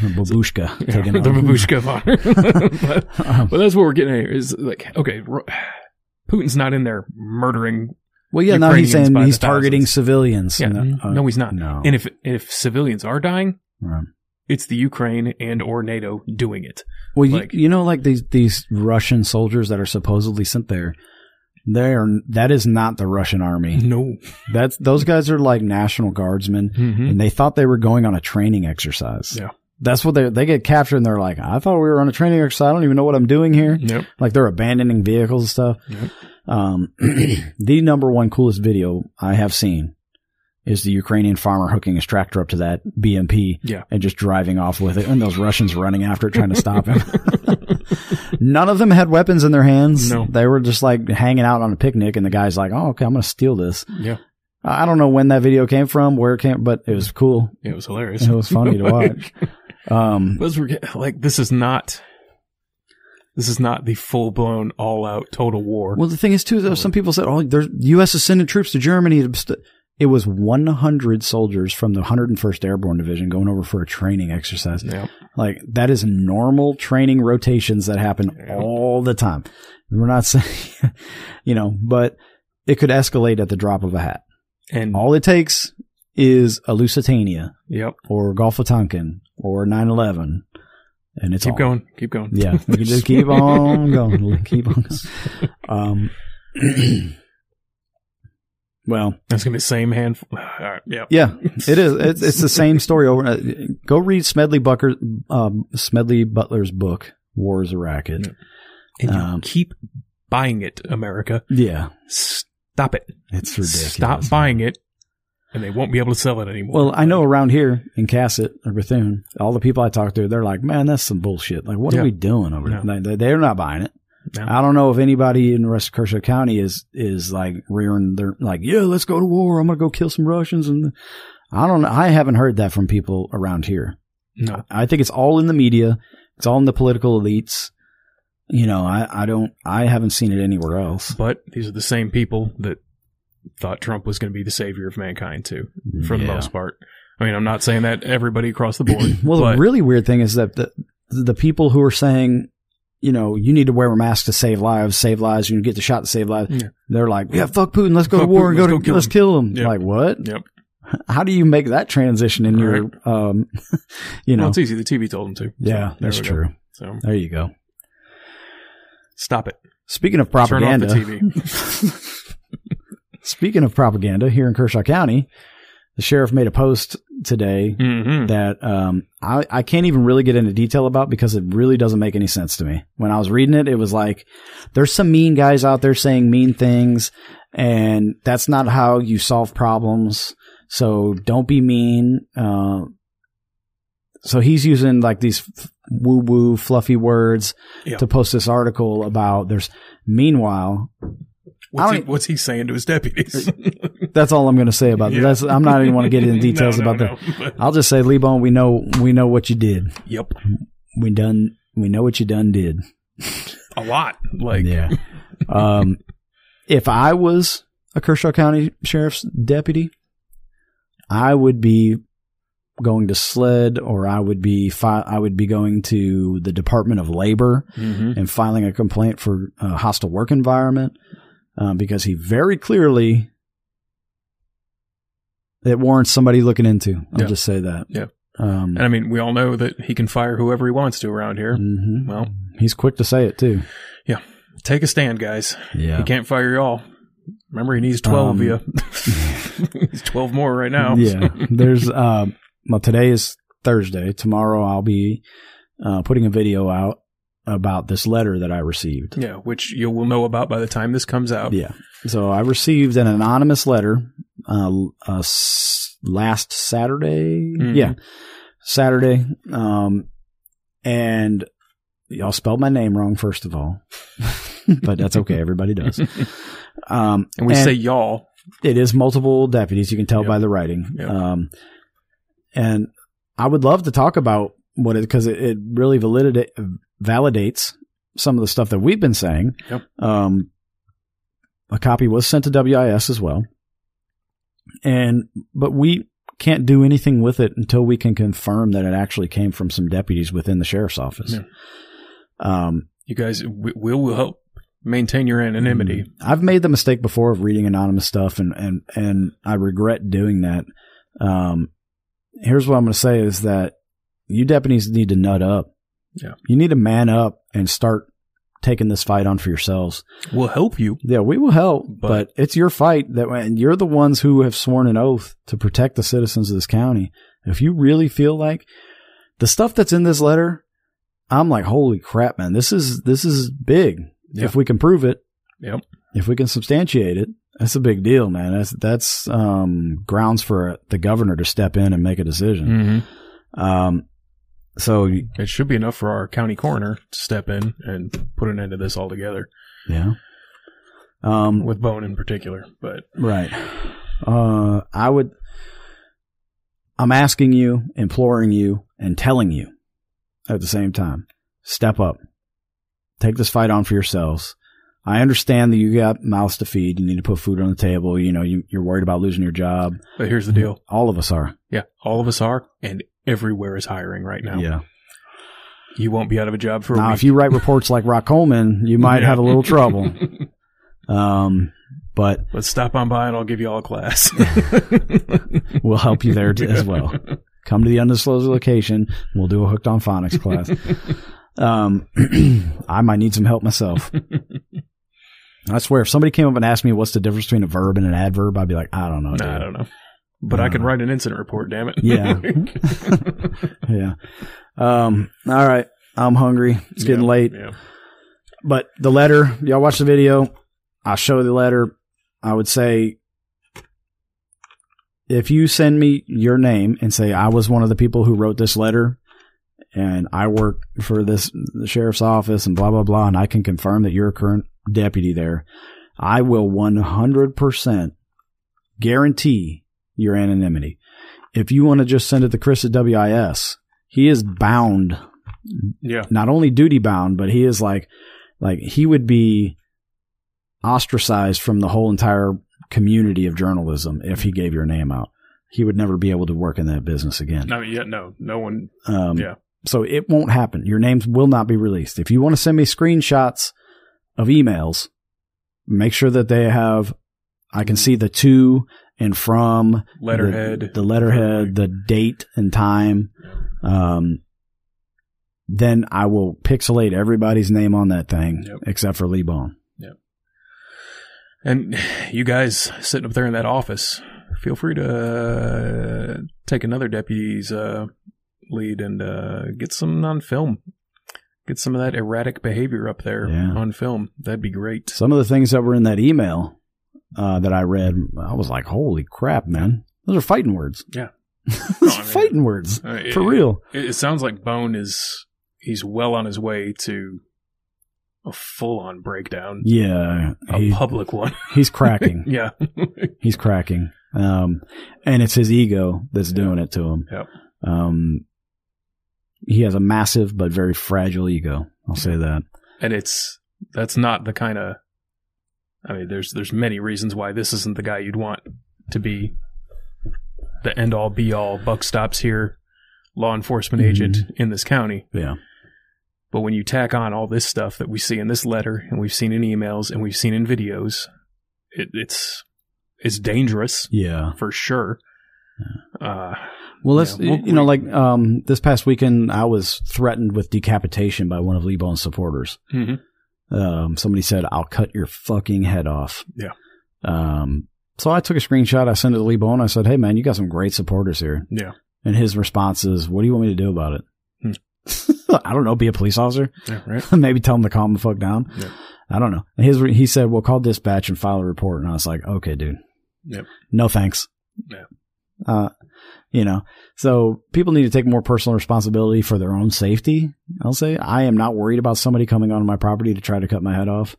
S1: Babushka.
S2: Yeah,
S1: taking
S2: the babushka of honor. [laughs] but,
S1: Um,
S2: but that's what we're getting at. Is like, okay, Putin's not in there murdering.
S1: Well, yeah, now he's saying he's targeting
S2: thousands.
S1: civilians.
S2: Yeah,
S1: No, uh,
S2: no, he's not.
S1: No.
S2: And if if civilians are dying,
S1: Right.
S2: it's the Ukraine and or NATO doing it.
S1: Well,
S2: Like-
S1: you, you know, like these these Russian soldiers that are supposedly sent there, they are that is not the Russian army.
S2: No.
S1: That's those guys are like National Guardsmen,
S2: hmm
S1: and they thought they were going on a training exercise.
S2: Yeah.
S1: That's what they they get captured, and they're like, "I thought we were on a training exercise. I don't even know what I'm doing here."
S2: Yep.
S1: Like they're abandoning vehicles and stuff.
S2: Yep.
S1: Um, [clears throat] the number one coolest video I have seen is the Ukrainian farmer hooking his tractor up to that BMP
S2: Yeah.
S1: and just driving off with it, and those Russians running after it trying to stop him. [laughs] None of them had weapons in their hands.
S2: No.
S1: They were just like hanging out on a picnic, and the guy's like, "Oh, okay, I'm going to steal this."
S2: Yeah.
S1: I don't know when that video came from, where it came, but it was cool.
S2: It was hilarious.
S1: It was funny to [laughs] watch. Um,
S2: Those were like this is not this is not the full blown all out total war.
S1: Well, the thing is too, though, some people said, "Oh, there's U.S. is sending troops to Germany." It was 100 soldiers from the 101st Airborne Division going over for a training exercise.
S2: yeah.
S1: Like that is normal training rotations that happen
S2: Yeah.
S1: all the time. We're not [laughs] saying, you know, but it could escalate at the drop of a hat.
S2: And
S1: All it takes is a Lusitania
S2: yep.
S1: or Gulf of Tonkin or 9/11, and it's
S2: Keep
S1: on.
S2: going. Keep going.
S1: Yeah, we can just keep [laughs] on going. Keep on. Um, [clears throat] well,
S2: That's gonna be the same handful. [sighs] All right. Yeah.
S1: yeah, it is. It's, it's the same story over. uh, Go read Smedley Butler, um, Smedley Butler's book, War is a Racket.
S2: And you
S1: Um,
S2: keep buying it, America.
S1: Yeah,
S2: Stop it.
S1: it's ridiculous.
S2: Stop buying it, and they won't be able to sell it anymore.
S1: Well, I know around here in Cassatt or Bethune, all the people I talk to, they're like, "Man, that's some bullshit. Like, what
S2: Yeah.
S1: are we doing over
S2: No.
S1: there?" They- They're not buying it.
S2: No.
S1: I don't know if anybody in the rest of Kershaw County is is like rearing their like, yeah, let's go to war. I'm gonna go kill some Russians, and I don't. I haven't heard that from people around here.
S2: No.
S1: I think it's all in the media. It's all in the political elites. You know, I, I don't, I haven't seen it anywhere else.
S2: But these are the same people that thought Trump was going to be the savior of mankind too, for the most part. I mean, I'm not saying that everybody across the board. [clears throat]
S1: Well, the really weird thing is that the the people who are saying, you know, you need to wear a mask to save lives, save lives. You get the shot to save lives.
S2: Yeah.
S1: They're like, yeah, fuck Putin. Let's go
S2: Fuck
S1: to war
S2: Putin,
S1: and go to,
S2: go kill
S1: let's
S2: him."
S1: kill him.
S2: Yep.
S1: Like what?
S2: Yep. [laughs]
S1: How do you make that transition in your, um, [laughs] you know?
S2: Well, it's easy. The TV told him to.
S1: Yeah,
S2: there
S1: that's
S2: go.
S1: true.
S2: So
S1: There you go.
S2: stop it.
S1: Speaking of propaganda,
S2: the TV. [laughs]
S1: speaking of propaganda here in Kershaw County, the sheriff made a post today
S2: hmm
S1: that um, I, I can't even really get into detail about because it really doesn't make any sense to me. When I was reading it, it was like, there's some mean guys out there saying mean things, and that's not how you solve problems. So don't be mean. Uh, so he's using like these woo woo fluffy words
S2: Yeah.
S1: to post this article about there's meanwhile
S2: What's, he, what's he saying to his deputies? [laughs]
S1: that's all I'm going to say about
S2: Yeah.
S1: that. I'm not even want to get into [laughs] details
S2: No, no,
S1: about that.
S2: no, but-
S1: I'll just say, Lee Boan, we know we know what you did.
S2: Yep.
S1: We done we know what you done did.
S2: A lot. Like,
S1: yeah. um, if I was a Kershaw County Sheriff's deputy, I would be going to SLED or I would be fi- I would be going to the Department of Labor
S2: Mhm.
S1: and filing a complaint for a hostile work environment um, because he very clearly it warrants somebody looking into. I'll
S2: Yeah.
S1: just say that.
S2: Yeah.
S1: Um,
S2: And I mean, we all know that he can fire whoever he wants to around here.
S1: mhm.
S2: Well,
S1: he's quick to say it too. Yeah.
S2: Take a stand, guys.
S1: Yeah.
S2: He can't fire y'all. Remember, he needs 12
S1: Um,
S2: of you. [laughs] [laughs] He's 12 more right now.
S1: Yeah. There's, um, well, today is Thursday. Tomorrow I'll be, uh, putting a video out about this letter that I received.
S2: Yeah, which you will know about by the time this comes out.
S1: Yeah. So I received an anonymous letter, uh, uh s- last Saturday.
S2: Mhm.
S1: Yeah. Saturday. Um, and y'all spelled my name wrong, first of all, [laughs] but that's okay. Everybody does. [laughs] Um,
S2: And we say y'all.
S1: it is multiple deputies. You can tell
S2: Yep.
S1: by the writing.
S2: Yep.
S1: Um, and I would love to talk about what it because it, it really validate, validates some of the stuff that we've been saying.
S2: Yep.
S1: Um, a copy was sent to WIS as well, and but we can't do anything with it until we can confirm that it actually came from some deputies within the sheriff's office.
S2: Yeah.
S1: Um,
S2: You guys, we, we'll, help maintain your anonymity.
S1: Mm-hmm. I've made the mistake before of reading anonymous stuff, and and and I regret doing that. Um, here's what I'm going to say: is that you deputies need to nut up.
S2: Yeah.
S1: you need to man up and start taking this fight on for yourselves.
S2: We'll help you.
S1: Yeah, we will help, but,
S2: But-
S1: it's your fight that and you're the ones who have sworn an oath to protect the citizens of this county. If you really feel like the stuff that's in this letter, I'm like, holy crap, man, this is this is big. If we can prove it,
S2: Yep.
S1: if we can substantiate it, that's a big deal, man. That's that's um, grounds for the governor to step in and make a decision.
S2: hmm
S1: Um, so
S2: It should be enough for our county coroner to step in and put an end to this altogether,
S1: yeah, um,
S2: with Boan in particular. But
S1: right. Uh, I would. I'm asking you, imploring you, and telling you at the same time: step up, take this fight on for yourselves. I understand that you got mouths to feed. You need to put food on the table. You know, you, you're worried about losing your job.
S2: but here's the deal.
S1: All of us are.
S2: Yeah, all of us are, and everywhere is hiring right now.
S1: Yeah.
S2: You won't be out of a job for a
S1: Now, if you write reports like Rock Coleman, you might
S2: Yeah.
S1: have a little trouble. [laughs] Um, but
S2: Let's stop on by and I'll give you all a class. [laughs]
S1: we'll help you there [laughs] t- as well. Come to the undisclosed location. We'll do a hooked on phonics class. Um, [clears throat] I might need some help myself. I swear, if somebody came up and asked me what's the difference between a verb and an adverb, I'd be like, I don't know.
S2: Nah. I don't know. But I can
S1: Uh,
S2: write an incident report, damn it.
S1: Yeah. [laughs] Yeah. Um, all right. I'm hungry. It's getting
S2: Yeah,
S1: late.
S2: Yeah.
S1: But the letter, y'all watch the video. I'll show the letter. I would say if you send me your name and say I was one of the people who wrote this letter and I work for this the sheriff's office and blah blah blah and I can confirm that you're a current deputy there, I will 100% guarantee your anonymity. If you want to just send it to Chris at WIS, he is bound
S2: Yeah.
S1: not only duty bound, but he is like, like he would be ostracized from the whole entire community of journalism if he gave your name out. He would never be able to work in that business again.
S2: No, yeah, no, no one.
S1: Um,
S2: Yeah.
S1: so it won't happen. Your names will not be released. If you want to send me screenshots of emails, make sure that they have, I can see the to and from
S2: Letterhead.
S1: the, the letterhead, the date and time. Um, then I will pixelate everybody's name on that thing
S2: Yep.
S1: except for Lee Boan. Yep.
S2: And you guys sitting up there in that office, feel free to uh, take another deputy's uh, lead and uh, get some on film. Get some of that erratic behavior up there
S1: Yeah.
S2: on film. That'd be great.
S1: Some of the things that were in that email uh, that I read, I was like, "Holy crap, man! Those are fighting words.
S2: Yeah. [laughs]
S1: Those
S2: No, I
S1: are
S2: mean-
S1: fighting words
S2: Uh, it-
S1: for real."
S2: It, it sounds like Boan is he's well on his way to a full on breakdown,
S1: Yeah,
S2: a
S1: he,
S2: public one. [laughs]
S1: he's cracking.
S2: yeah, [laughs]
S1: he's cracking. Um, and it's his ego that's doing it to him.
S2: Yep.
S1: Um, he has a massive but very fragile ego. I'll say that.
S2: and it's that's not the kind of. I mean, there's there's many reasons why this isn't the guy you'd want to be the end all be all. Buck stops here, law enforcement
S1: Mhm.
S2: agent in this county.
S1: Yeah.
S2: But when you tack on all this stuff that we see in this letter, and we've seen in emails, and we've seen in videos, it, it's it's dangerous
S1: Yeah.
S2: for sure. Uh,
S1: Well, let's,
S2: Yeah, we'll-
S1: you know, like, um, this past weekend, I was threatened with decapitation by one of Lee Boan's supporters.
S2: mhm.
S1: Um, somebody said, I'll cut your fucking head off.
S2: Yeah.
S1: Um, so I took a screenshot. I sent it to Lee Boan. I said, Hey man, you got some great supporters here.
S2: Yeah.
S1: And his response is, what do you want me to do about it?
S2: Hmm. [laughs]
S1: I don't know. Be a police officer.
S2: Yeah, right. [laughs]
S1: Maybe tell him to calm the fuck down.
S2: Yeah.
S1: I don't know. His, he said, well, call dispatch and file a report. And I was like, okay, dude.
S2: Yep.
S1: No thanks.
S2: Yeah.
S1: Uh, you know, so people need to take more personal responsibility for their own safety. I'll say I am not worried about somebody coming onto my property to try to cut my head off.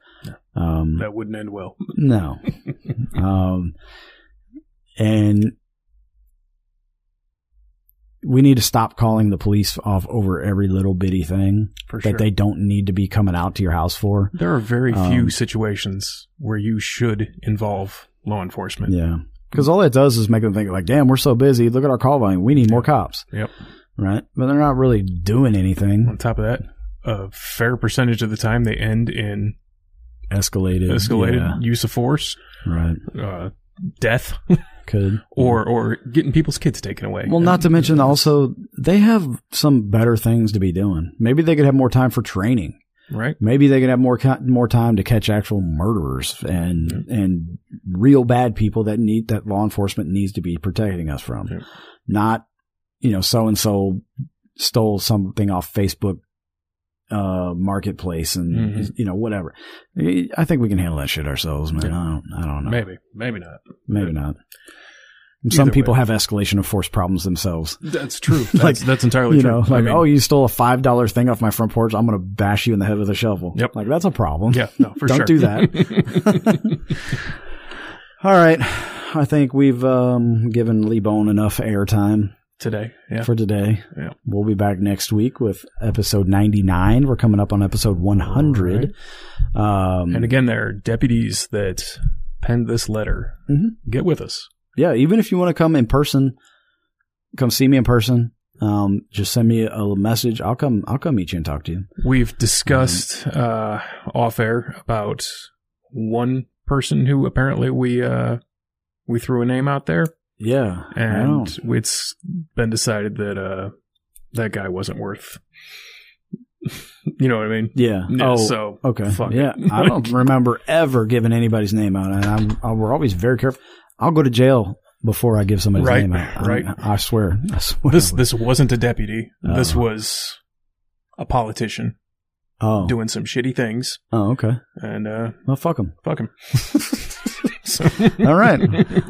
S1: Um,
S2: That wouldn't end well.
S1: no. [laughs] um, and we need to stop calling the police off over every little bitty thing
S2: For
S1: that
S2: sure.
S1: they don't need to be coming out to your house for.
S2: there are very
S1: Um,
S2: few situations where you should involve law enforcement.
S1: Yeah. Because all that does is make them think like, damn, we're so busy. Look at our call volume. We need more cops.
S2: Yep.
S1: Right. But they're not really doing anything.
S2: On top of that, a fair percentage of the time they end in
S1: Escalated.
S2: escalated
S1: Yeah.
S2: use of force,
S1: Right.
S2: uh, death, [laughs]
S1: Could.
S2: or or getting people's kids taken away.
S1: Well, not to mention also, they have some better things to be doing. Maybe they could have more time for training.
S2: Right.
S1: Maybe they could have more more time to catch actual murderers and
S2: Mm-hmm.
S1: and real bad people that need that law enforcement needs to be protecting us from. Not, you know, so and so stole something off Facebook uh marketplace and
S2: Mhm.
S1: you know whatever. I think we can handle that shit ourselves, man.
S2: Yeah.
S1: I don't I don't know.
S2: Maybe, maybe not.
S1: Maybe not. Some people
S2: way.
S1: have escalation of force problems themselves.
S2: That's true. [laughs] That's,
S1: Like,
S2: that's entirely
S1: You
S2: true.
S1: know,
S2: I
S1: like,
S2: mean,
S1: oh, you stole a five dollar thing off my front porch. I'm going to bash you in the head with a shovel.
S2: Yep.
S1: Like that's a problem.
S2: yeah, no, for sure. [laughs]
S1: Don't
S2: sure.
S1: do that. [laughs] All right. I think we've um, given Lee Boan enough airtime
S2: Today, yeah,
S1: for today.
S2: Yeah.
S1: We'll be back next week with episode 99. We're coming up on episode 100. Um,
S2: and again, there are deputies that penned this letter.
S1: Mhm.
S2: Get with us.
S1: Yeah, even if you want to come in person, come see me in person. Um, just send me a message. I'll come. I'll come meet you and talk to you.
S2: We've discussed uh, off air about one person who apparently we uh, we threw a name out there,
S1: Yeah,
S2: and it's been decided that uh, that guy wasn't worth. [laughs] you know what I mean?
S1: Yeah.
S2: Yeah,
S1: oh,
S2: so
S1: okay. yeah. I don't [laughs] remember ever giving anybody's name out, and I'm, I, we're always very careful. I'll go to jail before I give somebody's
S2: Right,
S1: name out. I-
S2: right.
S1: I, swear. I swear.
S2: this this wasn't a deputy. This
S1: Oh.
S2: was a politician
S1: oh.
S2: doing some shitty things,
S1: oh, okay.
S2: and uh,
S1: Well, fuck them.
S2: fuck him. [laughs] so,
S1: All right.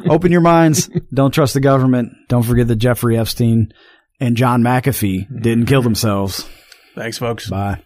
S1: Open your minds. Don't trust the government. Don't forget that Jeffrey Epstein and John McAfee didn't kill themselves.
S2: Thanks, folks.
S1: Bye.